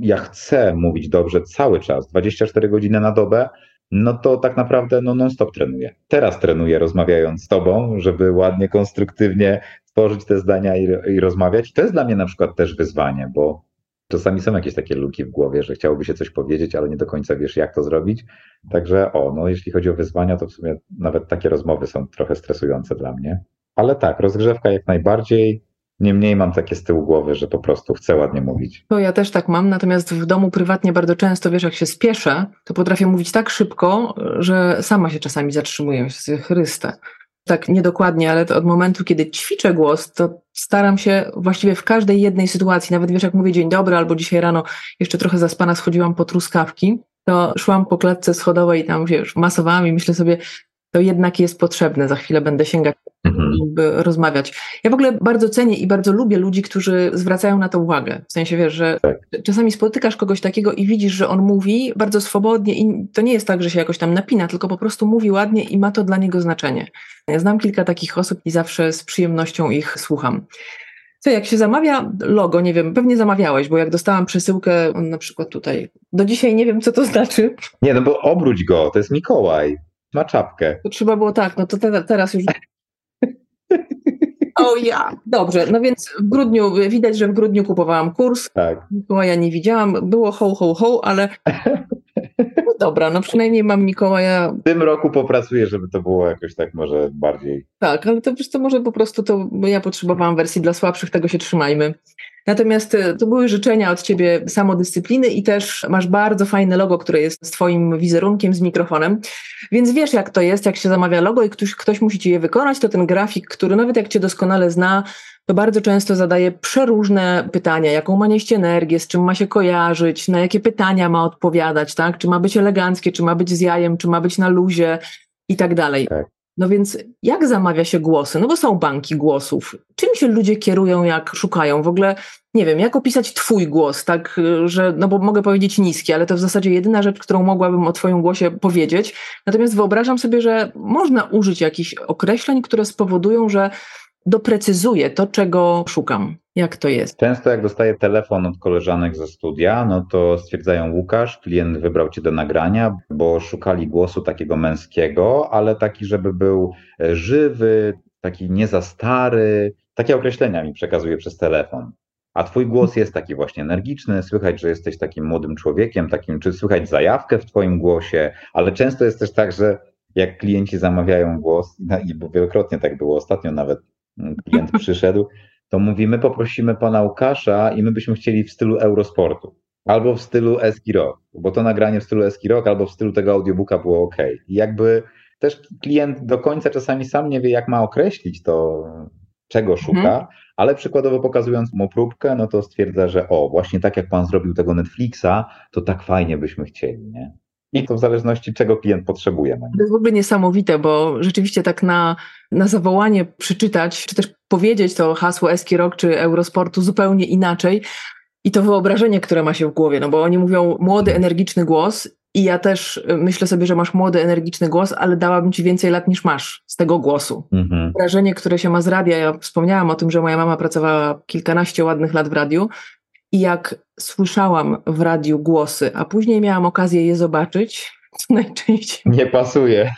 ja chcę mówić dobrze cały czas, 24 godziny na dobę, no to tak naprawdę no non-stop trenuję. Teraz trenuję rozmawiając z tobą, żeby ładnie, konstruktywnie tworzyć te zdania i, i rozmawiać. To jest dla mnie na przykład też wyzwanie, bo Czasami są jakieś takie luki w głowie, że chciałoby się coś powiedzieć, ale nie do końca wiesz, jak to zrobić. Także o, no jeśli chodzi o wyzwania, to w sumie nawet takie rozmowy są trochę stresujące dla mnie. Ale tak, rozgrzewka jak najbardziej. Niemniej mam takie z tyłu głowy, że po prostu chcę ładnie mówić. To ja też tak mam, natomiast w domu prywatnie bardzo często, wiesz, jak się spieszę, to potrafię mówić tak szybko, że sama się czasami zatrzymuję, Chryste tak niedokładnie, ale od momentu, kiedy ćwiczę głos, to staram się właściwie w każdej jednej sytuacji, nawet wiesz, jak mówię dzień dobry, albo dzisiaj rano jeszcze trochę zaspana schodziłam po truskawki, to szłam po klatce schodowej i tam, wiesz, masowałam i myślę sobie, to jednak jest potrzebne. Za chwilę będę sięgać, mhm. by rozmawiać. Ja w ogóle bardzo cenię i bardzo lubię ludzi, którzy zwracają na to uwagę. W sensie, wiesz, że tak. czasami spotykasz kogoś takiego i widzisz, że on mówi bardzo swobodnie i to nie jest tak, że się jakoś tam napina, tylko po prostu mówi ładnie i ma to dla niego znaczenie. Ja znam kilka takich osób i zawsze z przyjemnością ich słucham. Co, jak się zamawia logo, nie wiem, pewnie zamawiałeś, bo jak dostałam przesyłkę, na przykład tutaj, do dzisiaj nie wiem, co to znaczy. Nie, no bo obróć go, to jest Mikołaj. Ma czapkę. To trzeba było tak, no to te, teraz już. O ja, dobrze. No więc w grudniu, widać, że w grudniu kupowałam kurs. Tak. Mikołaja nie widziałam. Było ho, ho, ho, ale no dobra, no przynajmniej mam Mikołaja. W tym roku popracuję, żeby to było jakoś tak może bardziej. Tak, ale to wiesz, to może po prostu to, bo ja potrzebowałam wersji dla słabszych, tego się trzymajmy. Natomiast e, to były życzenia od ciebie samodyscypliny i też masz bardzo fajne logo, które jest z twoim wizerunkiem, z mikrofonem. Więc wiesz, jak to jest, jak się zamawia logo i ktoś, ktoś musi ci je wykonać, to ten grafik, który nawet jak cię doskonale zna, to bardzo często zadaje przeróżne pytania, jaką ma nieść energię, z czym ma się kojarzyć, na jakie pytania ma odpowiadać, tak? Czy ma być eleganckie, czy ma być z jajem, czy ma być na luzie i tak dalej. Tak. No więc jak zamawia się głosy? No bo są banki głosów. Czym się ludzie kierują, jak szukają? W ogóle nie wiem, jak opisać twój głos, tak, że, no bo mogę powiedzieć niski, ale to w zasadzie jedyna rzecz, którą mogłabym o twoim głosie powiedzieć. Natomiast wyobrażam sobie, że można użyć jakichś określeń, które spowodują, że doprecyzuję to, czego szukam. Jak to jest? Często jak dostaję telefon od koleżanek ze studia, no to stwierdzają Łukasz, klient wybrał cię do nagrania, bo szukali głosu takiego męskiego, ale taki, żeby był e, żywy, taki nie za stary. Takie określenia mi przekazuje przez telefon. A twój głos jest taki właśnie energiczny, słychać, że jesteś takim młodym człowiekiem, takim, czy słychać zajawkę w twoim głosie, ale często jest też tak, że jak klienci zamawiają głos, i wielokrotnie tak było, ostatnio nawet klient przyszedł, to mówimy, poprosimy pana Łukasza i my byśmy chcieli w stylu Eurosportu. Albo w stylu Eski Rock, bo to nagranie w stylu Eski Rock, albo w stylu tego audiobooka było ok. I jakby też klient do końca czasami sam nie wie, jak ma określić to, czego szuka, mhm. ale przykładowo pokazując mu próbkę, no to stwierdza, że o, właśnie tak jak pan zrobił tego Netflixa, to tak fajnie byśmy chcieli, nie? I to w zależności, czego klient potrzebuje. To jest w ogóle niesamowite, bo rzeczywiście tak na, na zawołanie przeczytać, czy też powiedzieć to hasło Eski Rock czy Eurosportu zupełnie inaczej. I to wyobrażenie, które ma się w głowie, no bo oni mówią młody, energiczny głos i ja też y, myślę sobie, że masz młody, energiczny głos, ale dałabym ci więcej lat niż masz z tego głosu. Mhm. Wrażenie, które się ma z radia, ja wspomniałam o tym, że moja mama pracowała kilkanaście ładnych lat w radiu i jak słyszałam w radiu głosy, a później miałam okazję je zobaczyć, najczęściej. Nie pasuje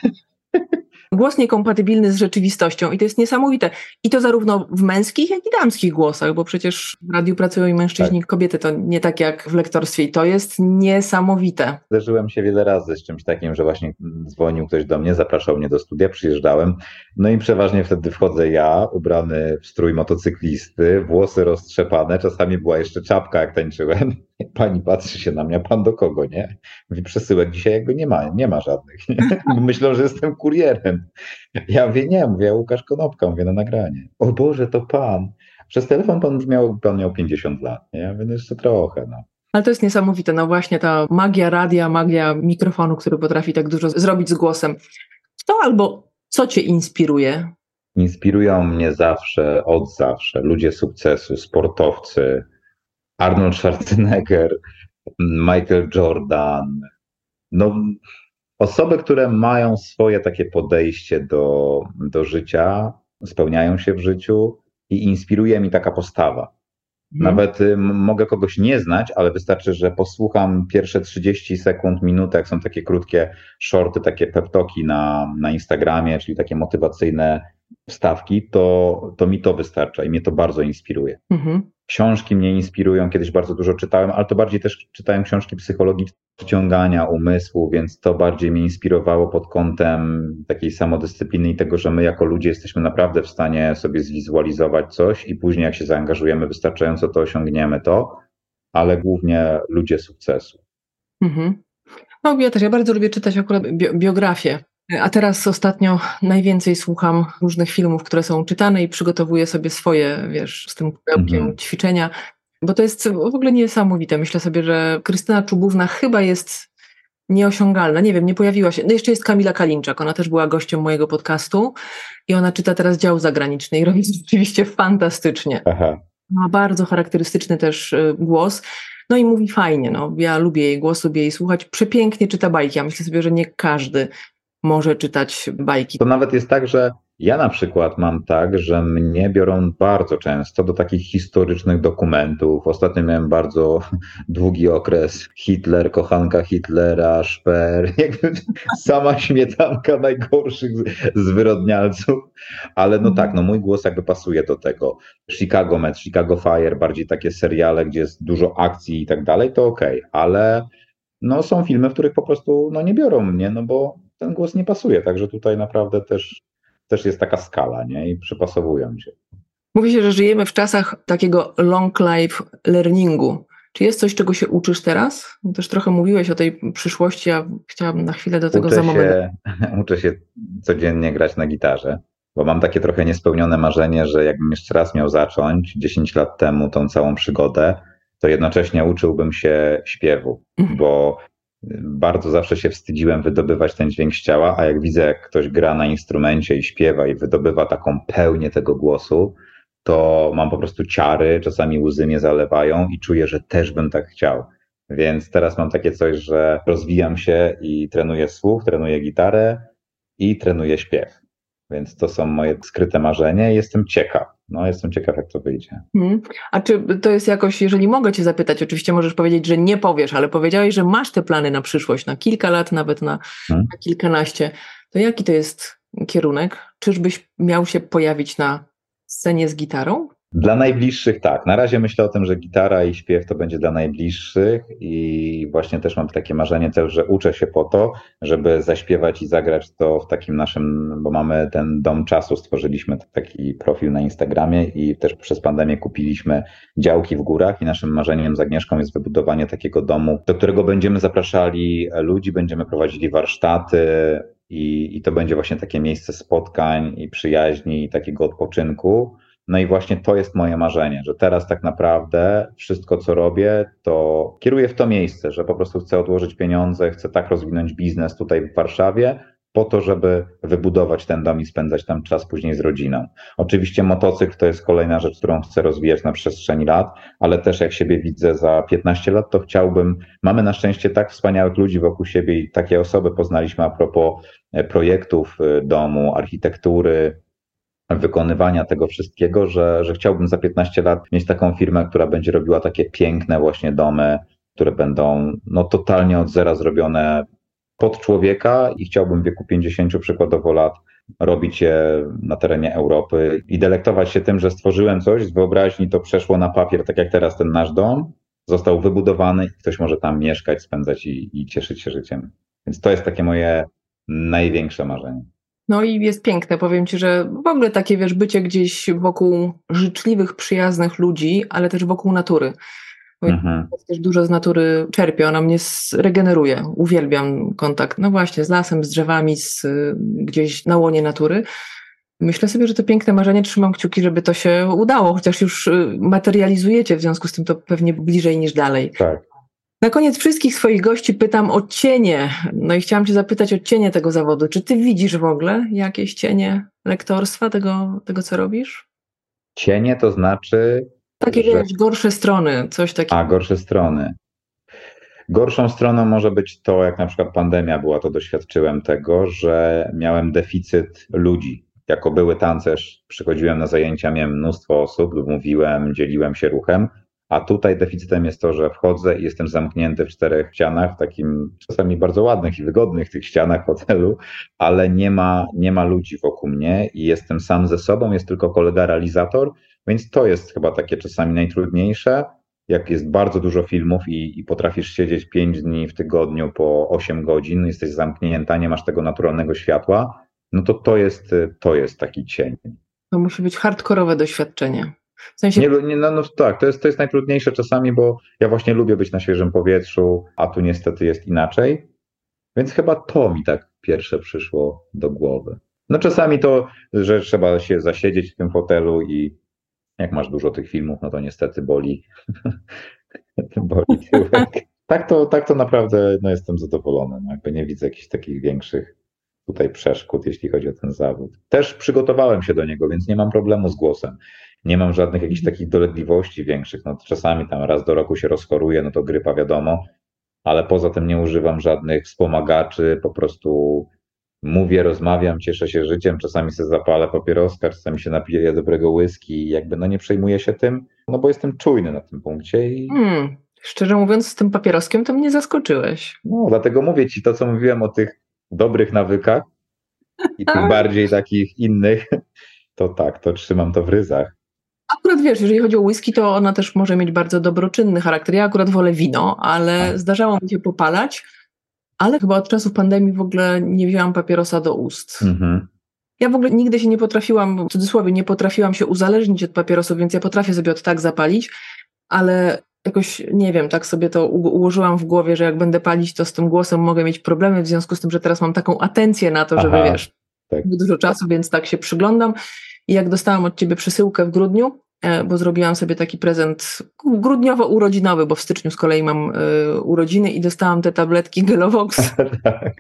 głos niekompatybilny z rzeczywistością i to jest niesamowite. I to zarówno w męskich, jak i damskich głosach, bo przecież w radiu pracują i mężczyźni, tak. kobiety, to nie tak jak w lektorstwie i to jest niesamowite. Zdarzyłem się wiele razy z czymś takim, że właśnie dzwonił ktoś do mnie, zapraszał mnie do studia, przyjeżdżałem, no i przeważnie wtedy wchodzę ja, ubrany w strój motocyklisty, włosy roztrzepane, czasami była jeszcze czapka, jak tańczyłem. Pani patrzy się na mnie, pan do kogo, nie? Mówi, przesyłek dzisiaj jakby nie ma, nie ma żadnych. Nie? Myślą, że jestem kurierem. Ja mówię, nie, mówię, Łukasz Konopka, mówię na nagranie. O Boże, to pan. Przez telefon pan brzmiał, pan miał 50 lat, nie? Ja mówię, no jeszcze trochę, no. Ale to jest niesamowite, no właśnie ta magia radia, magia mikrofonu, który potrafi tak dużo zrobić z głosem. Kto albo co cię inspiruje? Inspirują mnie zawsze, od zawsze ludzie sukcesu, sportowcy, Arnold Schwarzenegger, Michael Jordan. No, osoby, które mają swoje takie podejście do, do życia, spełniają się w życiu i inspiruje mi taka postawa. Mhm. Nawet y, mogę kogoś nie znać, ale wystarczy, że posłucham pierwsze 30 sekund, minutę, jak są takie krótkie shorty, takie peptoki na, na Instagramie, czyli takie motywacyjne wstawki, to, to mi to wystarcza i mnie to bardzo inspiruje. Mhm. Książki mnie inspirują, kiedyś bardzo dużo czytałem, ale to bardziej też czytałem książki psychologiczne, wciągania umysłu, więc to bardziej mnie inspirowało pod kątem takiej samodyscypliny i tego, że my jako ludzie jesteśmy naprawdę w stanie sobie zwizualizować coś i później jak się zaangażujemy wystarczająco, to osiągniemy to, ale głównie ludzie sukcesu. Mhm. No ja też, ja bardzo lubię czytać akurat biografię a teraz ostatnio najwięcej słucham różnych filmów, które są czytane i przygotowuję sobie swoje, wiesz, z tym pudełkiem mhm. ćwiczenia, bo to jest w ogóle niesamowite. Myślę sobie, że Krystyna Czubówna chyba jest nieosiągalna. Nie wiem, nie pojawiła się. No jeszcze jest Kamila Kalinczak, ona też była gościem mojego podcastu i ona czyta teraz dział zagraniczny i robi rzeczywiście fantastycznie. Aha. Ma bardzo charakterystyczny też y, głos. No i mówi fajnie, no. Ja lubię jej głos, lubię jej słuchać. Przepięknie czyta bajki. Ja myślę sobie, że nie każdy może czytać bajki. To nawet jest tak, że ja na przykład mam tak, że mnie biorą bardzo często do takich historycznych dokumentów. Ostatnio miałem bardzo długi okres Hitler, kochanka Hitlera, Szper, jakby sama śmietanka najgorszych zwyrodnialców. Ale no tak, no mój głos jakby pasuje do tego. Chicago Med, Chicago Fire, bardziej takie seriale, gdzie jest dużo akcji i tak dalej, to okej, okay. ale no są filmy, w których po prostu no nie biorą mnie, no bo ten głos nie pasuje, także tutaj naprawdę też, też jest taka skala, nie? I przypasowują się. Mówi się, że żyjemy w czasach takiego long life learningu. Czy jest coś, czego się uczysz teraz? Też trochę mówiłeś o tej przyszłości, ja chciałabym na chwilę do tego uczę za moment. Się, uczę się codziennie grać na gitarze, bo mam takie trochę niespełnione marzenie, że jakbym jeszcze raz miał zacząć 10 lat temu tą całą przygodę, to jednocześnie uczyłbym się śpiewu, mhm. bo bardzo zawsze się wstydziłem wydobywać ten dźwięk z ciała, a jak widzę, jak ktoś gra na instrumencie i śpiewa i wydobywa taką pełnię tego głosu, to mam po prostu ciary, czasami łzy mnie zalewają i czuję, że też bym tak chciał. Więc teraz mam takie coś, że rozwijam się i trenuję słuch, trenuję gitarę i trenuję śpiew. Więc to są moje skryte marzenia i jestem ciekaw. No, jestem ciekaw, jak to wyjdzie. Hmm. A czy to jest jakoś, jeżeli mogę Cię zapytać, oczywiście możesz powiedzieć, że nie powiesz, ale powiedziałeś, że masz te plany na przyszłość, na kilka lat, nawet na, hmm. na kilkanaście. To jaki to jest kierunek? Czyżbyś miał się pojawić na scenie z gitarą? Dla najbliższych tak. Na razie myślę o tym, że gitara i śpiew to będzie dla najbliższych i właśnie też mam takie marzenie też, że uczę się po to, żeby zaśpiewać i zagrać to w takim naszym, bo mamy ten dom czasu, stworzyliśmy taki profil na Instagramie i też przez pandemię kupiliśmy działki w górach i naszym marzeniem z Agnieszką jest wybudowanie takiego domu, do którego będziemy zapraszali ludzi, będziemy prowadzili warsztaty, i, I to będzie właśnie takie miejsce spotkań i przyjaźni i takiego odpoczynku. No i właśnie to jest moje marzenie, że teraz tak naprawdę wszystko, co robię, to kieruję w to miejsce, że po prostu chcę odłożyć pieniądze, chcę tak rozwinąć biznes tutaj w Warszawie, po to, żeby wybudować ten dom i spędzać tam czas później z rodziną. Oczywiście motocykl to jest kolejna rzecz, którą chcę rozwijać na przestrzeni lat, ale też jak siebie widzę za 15 lat, to chciałbym, mamy na szczęście tak wspaniałych ludzi wokół siebie i takie osoby poznaliśmy a propos e, projektów e, domu, architektury, wykonywania tego wszystkiego, że, że chciałbym za 15 lat mieć taką firmę, która będzie robiła takie piękne właśnie domy, które będą no, totalnie od zera zrobione pod człowieka i chciałbym w wieku 50 przykładowo lat robić je na terenie Europy i delektować się tym, że stworzyłem coś z wyobraźni, to przeszło na papier, tak jak teraz ten nasz dom, został wybudowany i ktoś może tam mieszkać, spędzać i, i cieszyć się życiem. Więc to jest takie moje największe marzenie. No i jest piękne, powiem Ci, że w ogóle takie, wiesz, bycie gdzieś wokół życzliwych, przyjaznych ludzi, ale też wokół natury. Mhm. Też dużo z natury czerpię, ona mnie regeneruje. Uwielbiam kontakt, no właśnie, z lasem, z drzewami, z, gdzieś na łonie natury. Myślę sobie, że to piękne marzenie, trzymam kciuki, żeby to się udało, chociaż już y, materializujecie, w związku z tym to pewnie bliżej niż dalej. Tak. Na koniec wszystkich swoich gości pytam o cienie. No i chciałam Cię zapytać o cienie tego zawodu. Czy Ty widzisz w ogóle jakieś cienie lektorstwa tego, tego co robisz? Cienie to znaczy takie że... gorsze strony, coś takiego. A, gorsze strony. Gorszą stroną może być to, jak na przykład pandemia była, to doświadczyłem tego, że miałem deficyt ludzi. Jako były tancerz przychodziłem na zajęcia, miałem mnóstwo osób, mówiłem, dzieliłem się ruchem, a tutaj deficytem jest to, że wchodzę i jestem zamknięty w czterech ścianach, w takim czasami bardzo ładnych i wygodnych tych ścianach hotelu, ale nie ma, nie ma ludzi wokół mnie i jestem sam ze sobą, jest tylko kolega realizator, więc to jest chyba takie czasami najtrudniejsze. Jak jest bardzo dużo filmów i, i potrafisz siedzieć 5 dni w tygodniu po 8 godzin, jesteś zamknięta, nie masz tego naturalnego światła, no to to jest, to jest taki cień. To musi być hardkorowe doświadczenie. W sensie... nie, nie, no, no, tak, to jest, to jest najtrudniejsze czasami, bo ja właśnie lubię być na świeżym powietrzu, a tu niestety jest inaczej. Więc chyba to mi tak pierwsze przyszło do głowy. No czasami to, że trzeba się zasiedzieć w tym fotelu i jak masz dużo tych filmów, no to niestety boli, boli tyłek. Tak to, tak to naprawdę no, jestem zadowolony. No, jakby nie widzę jakichś takich większych tutaj przeszkód, jeśli chodzi o ten zawód. Też przygotowałem się do niego, więc nie mam problemu z głosem. Nie mam żadnych jakichś takich dolegliwości większych. No, czasami tam raz do roku się rozchoruję, no to grypa wiadomo, ale poza tym nie używam żadnych wspomagaczy, po prostu mówię, rozmawiam, cieszę się życiem, czasami sobie zapalę papieroska, czasami się napiję dobrego whisky i jakby no nie przejmuję się tym, no bo jestem czujny na tym punkcie. I... Hmm, szczerze mówiąc, z tym papieroskiem to mnie zaskoczyłeś. No, dlatego mówię ci to, co mówiłem o tych dobrych nawykach i tych bardziej takich innych, to tak, to trzymam to w ryzach. Akurat wiesz, jeżeli chodzi o whisky, to ona też może mieć bardzo dobroczynny charakter. Ja akurat wolę wino, ale tak. zdarzało mi się popalać ale chyba od czasów pandemii w ogóle nie wzięłam papierosa do ust. Mhm. Ja w ogóle nigdy się nie potrafiłam, w cudzysłowie, nie potrafiłam się uzależnić od papierosów, więc ja potrafię sobie od tak zapalić, ale jakoś, nie wiem, tak sobie to ułożyłam w głowie, że jak będę palić, to z tym głosem mogę mieć problemy, w związku z tym, że teraz mam taką atencję na to, żeby, Aha, wiesz, tak. dużo czasu, więc tak się przyglądam. I jak dostałam od ciebie przesyłkę w grudniu, e, bo zrobiłam sobie taki prezent grudniowo-urodzinowy, bo w styczniu z kolei mam y, urodziny i dostałam te tabletki Gelovox. tak.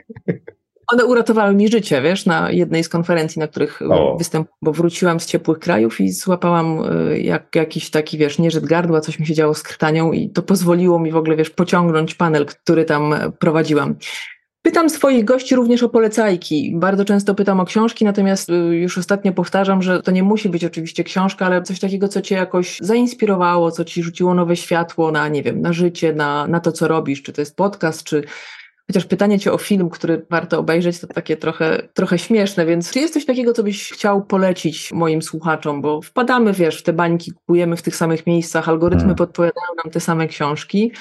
One uratowały mi życie, wiesz, na jednej z konferencji, na których występowałam, bo wróciłam z ciepłych krajów i złapałam y, jak, jakiś taki, wiesz, nieżyt gardła, coś mi się działo z krtanią i to pozwoliło mi w ogóle, wiesz, pociągnąć panel, który tam prowadziłam. Pytam swoich gości również o polecajki. Bardzo często pytam o książki, natomiast y, już ostatnio powtarzam, że to nie musi być oczywiście książka, ale coś takiego, co cię jakoś zainspirowało, co ci rzuciło nowe światło na, nie wiem, na życie, na, na to, co robisz. Czy to jest podcast, czy chociaż pytanie cię o film, który warto obejrzeć, to takie trochę, trochę śmieszne, więc czy jest coś takiego, co byś chciał polecić moim słuchaczom, bo wpadamy, wiesz, w te bańki, kupujemy w tych samych miejscach, algorytmy hmm. podpowiadają nam te same książki.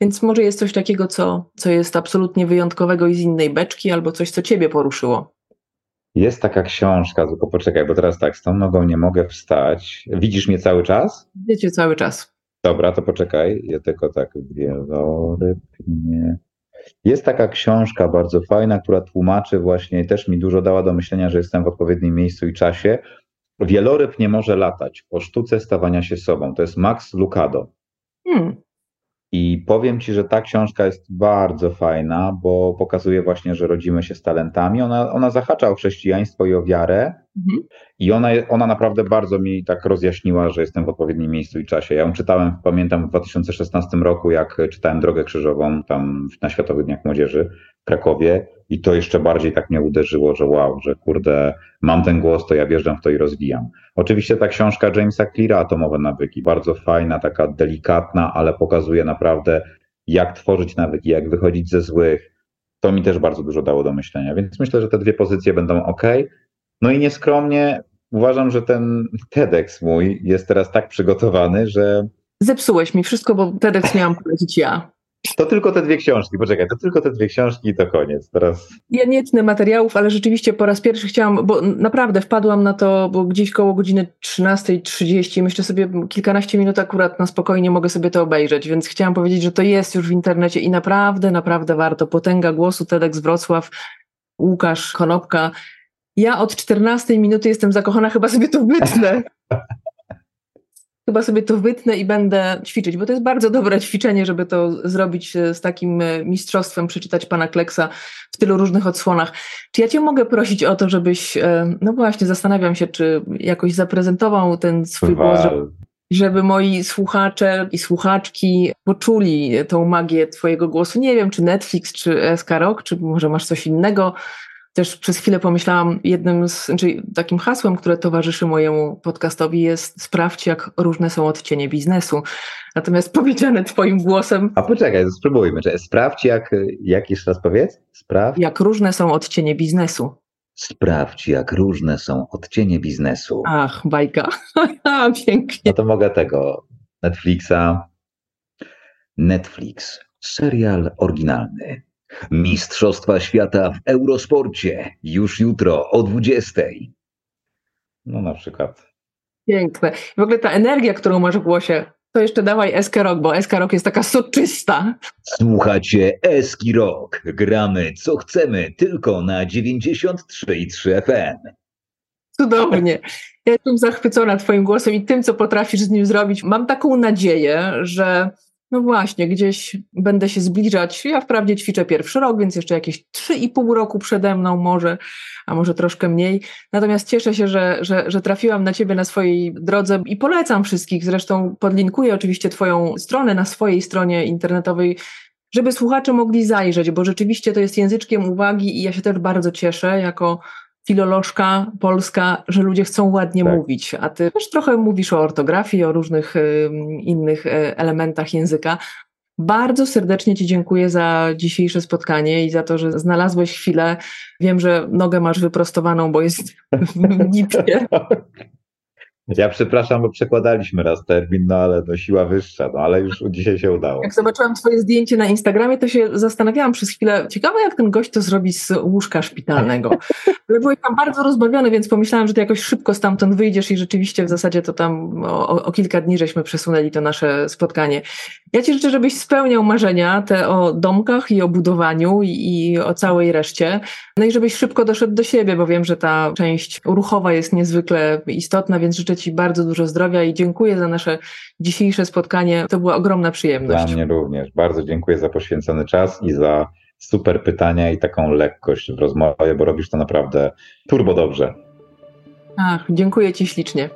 Więc może jest coś takiego, co, co jest absolutnie wyjątkowego i z innej beczki, albo coś, co ciebie poruszyło. Jest taka książka, tylko poczekaj, bo teraz tak, z tą nogą nie mogę wstać. Widzisz mnie cały czas? Widzicie cały czas. Dobra, to poczekaj. Ja tylko tak wieloryb nie. Jest taka książka bardzo fajna, która tłumaczy właśnie, też mi dużo dała do myślenia, że jestem w odpowiednim miejscu i czasie. Wieloryb nie może latać o sztuce stawania się sobą. To jest Max Lucado. Hmm. I powiem Ci, że ta książka jest bardzo fajna, bo pokazuje właśnie, że rodzimy się z talentami. Ona, ona zahacza o chrześcijaństwo i o wiarę. Mhm. I ona, ona naprawdę bardzo mi tak rozjaśniła, że jestem w odpowiednim miejscu i czasie. Ja ją czytałem, pamiętam, w 2016 roku, jak czytałem Drogę Krzyżową tam na Światowych Dniach Młodzieży Krakowie. I to jeszcze bardziej tak mnie uderzyło, że wow, że kurde, mam ten głos, to ja wjeżdżam w to i rozwijam. Oczywiście ta książka Jamesa Cleara, Atomowe nawyki, bardzo fajna, taka delikatna, ale pokazuje naprawdę, jak tworzyć nawyki, jak wychodzić ze złych. To mi też bardzo dużo dało do myślenia, więc myślę, że te dwie pozycje będą ok. No i nieskromnie uważam, że ten TEDx mój jest teraz tak przygotowany, że. Zepsułeś mi wszystko, bo TEDx miałam powiedzieć ja. To tylko te dwie książki, poczekaj, to tylko te dwie książki i to koniec. Teraz. Ja nie tnę materiałów, ale rzeczywiście po raz pierwszy chciałam, bo naprawdę wpadłam na to, bo gdzieś koło godziny 13.30, myślę sobie kilkanaście minut akurat na spokojnie mogę sobie to obejrzeć, więc chciałam powiedzieć, że to jest już w internecie i naprawdę, naprawdę warto. Potęga głosu TEDx Wrocław, Łukasz Konopka. Ja od 14 minuty jestem zakochana, chyba sobie to wytnę. chyba sobie to wytnę i będę ćwiczyć, bo to jest bardzo dobre ćwiczenie, żeby to zrobić e, z takim e, mistrzostwem, przeczytać pana Kleksa w tylu różnych odsłonach. Czy ja cię mogę prosić o to, żebyś, e, no właśnie, zastanawiam się, czy jakoś zaprezentował ten swój głos, żeby, żeby moi słuchacze i słuchaczki poczuli tą magię twojego głosu. Nie wiem, czy Netflix, czy SK Rock, czy może masz coś innego, też przez chwilę pomyślałam, jednym z, czyli takim hasłem, które towarzyszy mojemu podcastowi jest sprawdź, jak różne są odcienie biznesu. Natomiast powiedziane twoim głosem... A poczekaj, spróbujmy. Sprawdź, jak, jak jeszcze raz powiedz? Sprawdź. Jak różne są odcienie biznesu. Sprawdź, jak różne są odcienie biznesu. Ach, bajka. Pięknie. No to mogę tego Netflixa. Netflix. Serial oryginalny. Mistrzostwa Świata w Eurosporcie już jutro o 20. No na przykład. Piękne. W ogóle ta energia, którą masz w głosie, to jeszcze dawaj Eski Rock, bo Eski Rock jest taka soczysta. Słuchacie Eski Rock. Gramy co chcemy, tylko na 93,3 FM. Cudownie. Ja jestem zachwycona Twoim głosem i tym, co potrafisz z nim zrobić. Mam taką nadzieję, że no właśnie, gdzieś będę się zbliżać. Ja wprawdzie ćwiczę pierwszy rok, więc jeszcze jakieś 3,5 roku przede mną może, a może troszkę mniej. Natomiast cieszę się, że, że, że trafiłam na Ciebie na swojej drodze i polecam wszystkich. Zresztą podlinkuję oczywiście Twoją stronę na swojej stronie internetowej, żeby słuchacze mogli zajrzeć, bo rzeczywiście to jest języczkiem uwagi i ja się też bardzo cieszę jako filolożka polska, że ludzie chcą ładnie tak. mówić, a ty też trochę mówisz o ortografii, o różnych y, innych y, elementach języka. Bardzo serdecznie Ci dziękuję za dzisiejsze spotkanie i za to, że znalazłeś chwilę. Wiem, że nogę masz wyprostowaną, bo jest w nipie. Ja przepraszam, bo przekładaliśmy raz termin, no ale no siła wyższa, no ale już dzisiaj się udało. Jak zobaczyłam twoje zdjęcie na Instagramie, to się zastanawiałam przez chwilę, ciekawe jak ten gość to zrobi z łóżka szpitalnego. Ale byłeś tam bardzo rozbawiony, więc pomyślałam, że ty jakoś szybko stamtąd wyjdziesz i rzeczywiście w zasadzie to tam o, o kilka dni żeśmy przesunęli to nasze spotkanie. Ja ci życzę, żebyś spełniał marzenia te o domkach i o budowaniu i, i o całej reszcie. No i żebyś szybko doszedł do siebie, bo wiem, że ta część ruchowa jest niezwykle istotna, więc życzę życzę Ci bardzo dużo zdrowia i dziękuję za nasze dzisiejsze spotkanie. To była ogromna przyjemność. Dla mnie również. Bardzo dziękuję za poświęcony czas i za super pytania i taką lekkość w rozmowie, bo robisz to naprawdę turbo dobrze. Ach, dziękuję Ci ślicznie.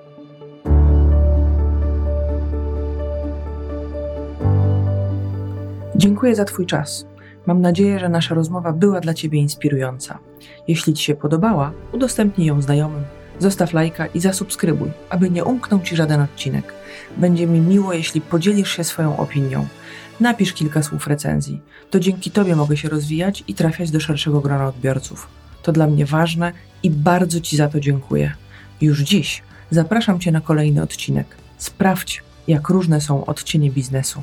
Dziękuję za Twój czas. Mam nadzieję, że nasza rozmowa była dla Ciebie inspirująca. Jeśli Ci się podobała, udostępnij ją znajomym, zostaw lajka i zasubskrybuj, aby nie umknął Ci żaden odcinek. Będzie mi miło, jeśli podzielisz się swoją opinią. Napisz kilka słów recenzji. To dzięki Tobie mogę się rozwijać i trafiać do szerszego grona odbiorców. To dla mnie ważne i bardzo Ci za to dziękuję. Już dziś zapraszam Cię na kolejny odcinek. Sprawdź, jak różne są odcienie biznesu.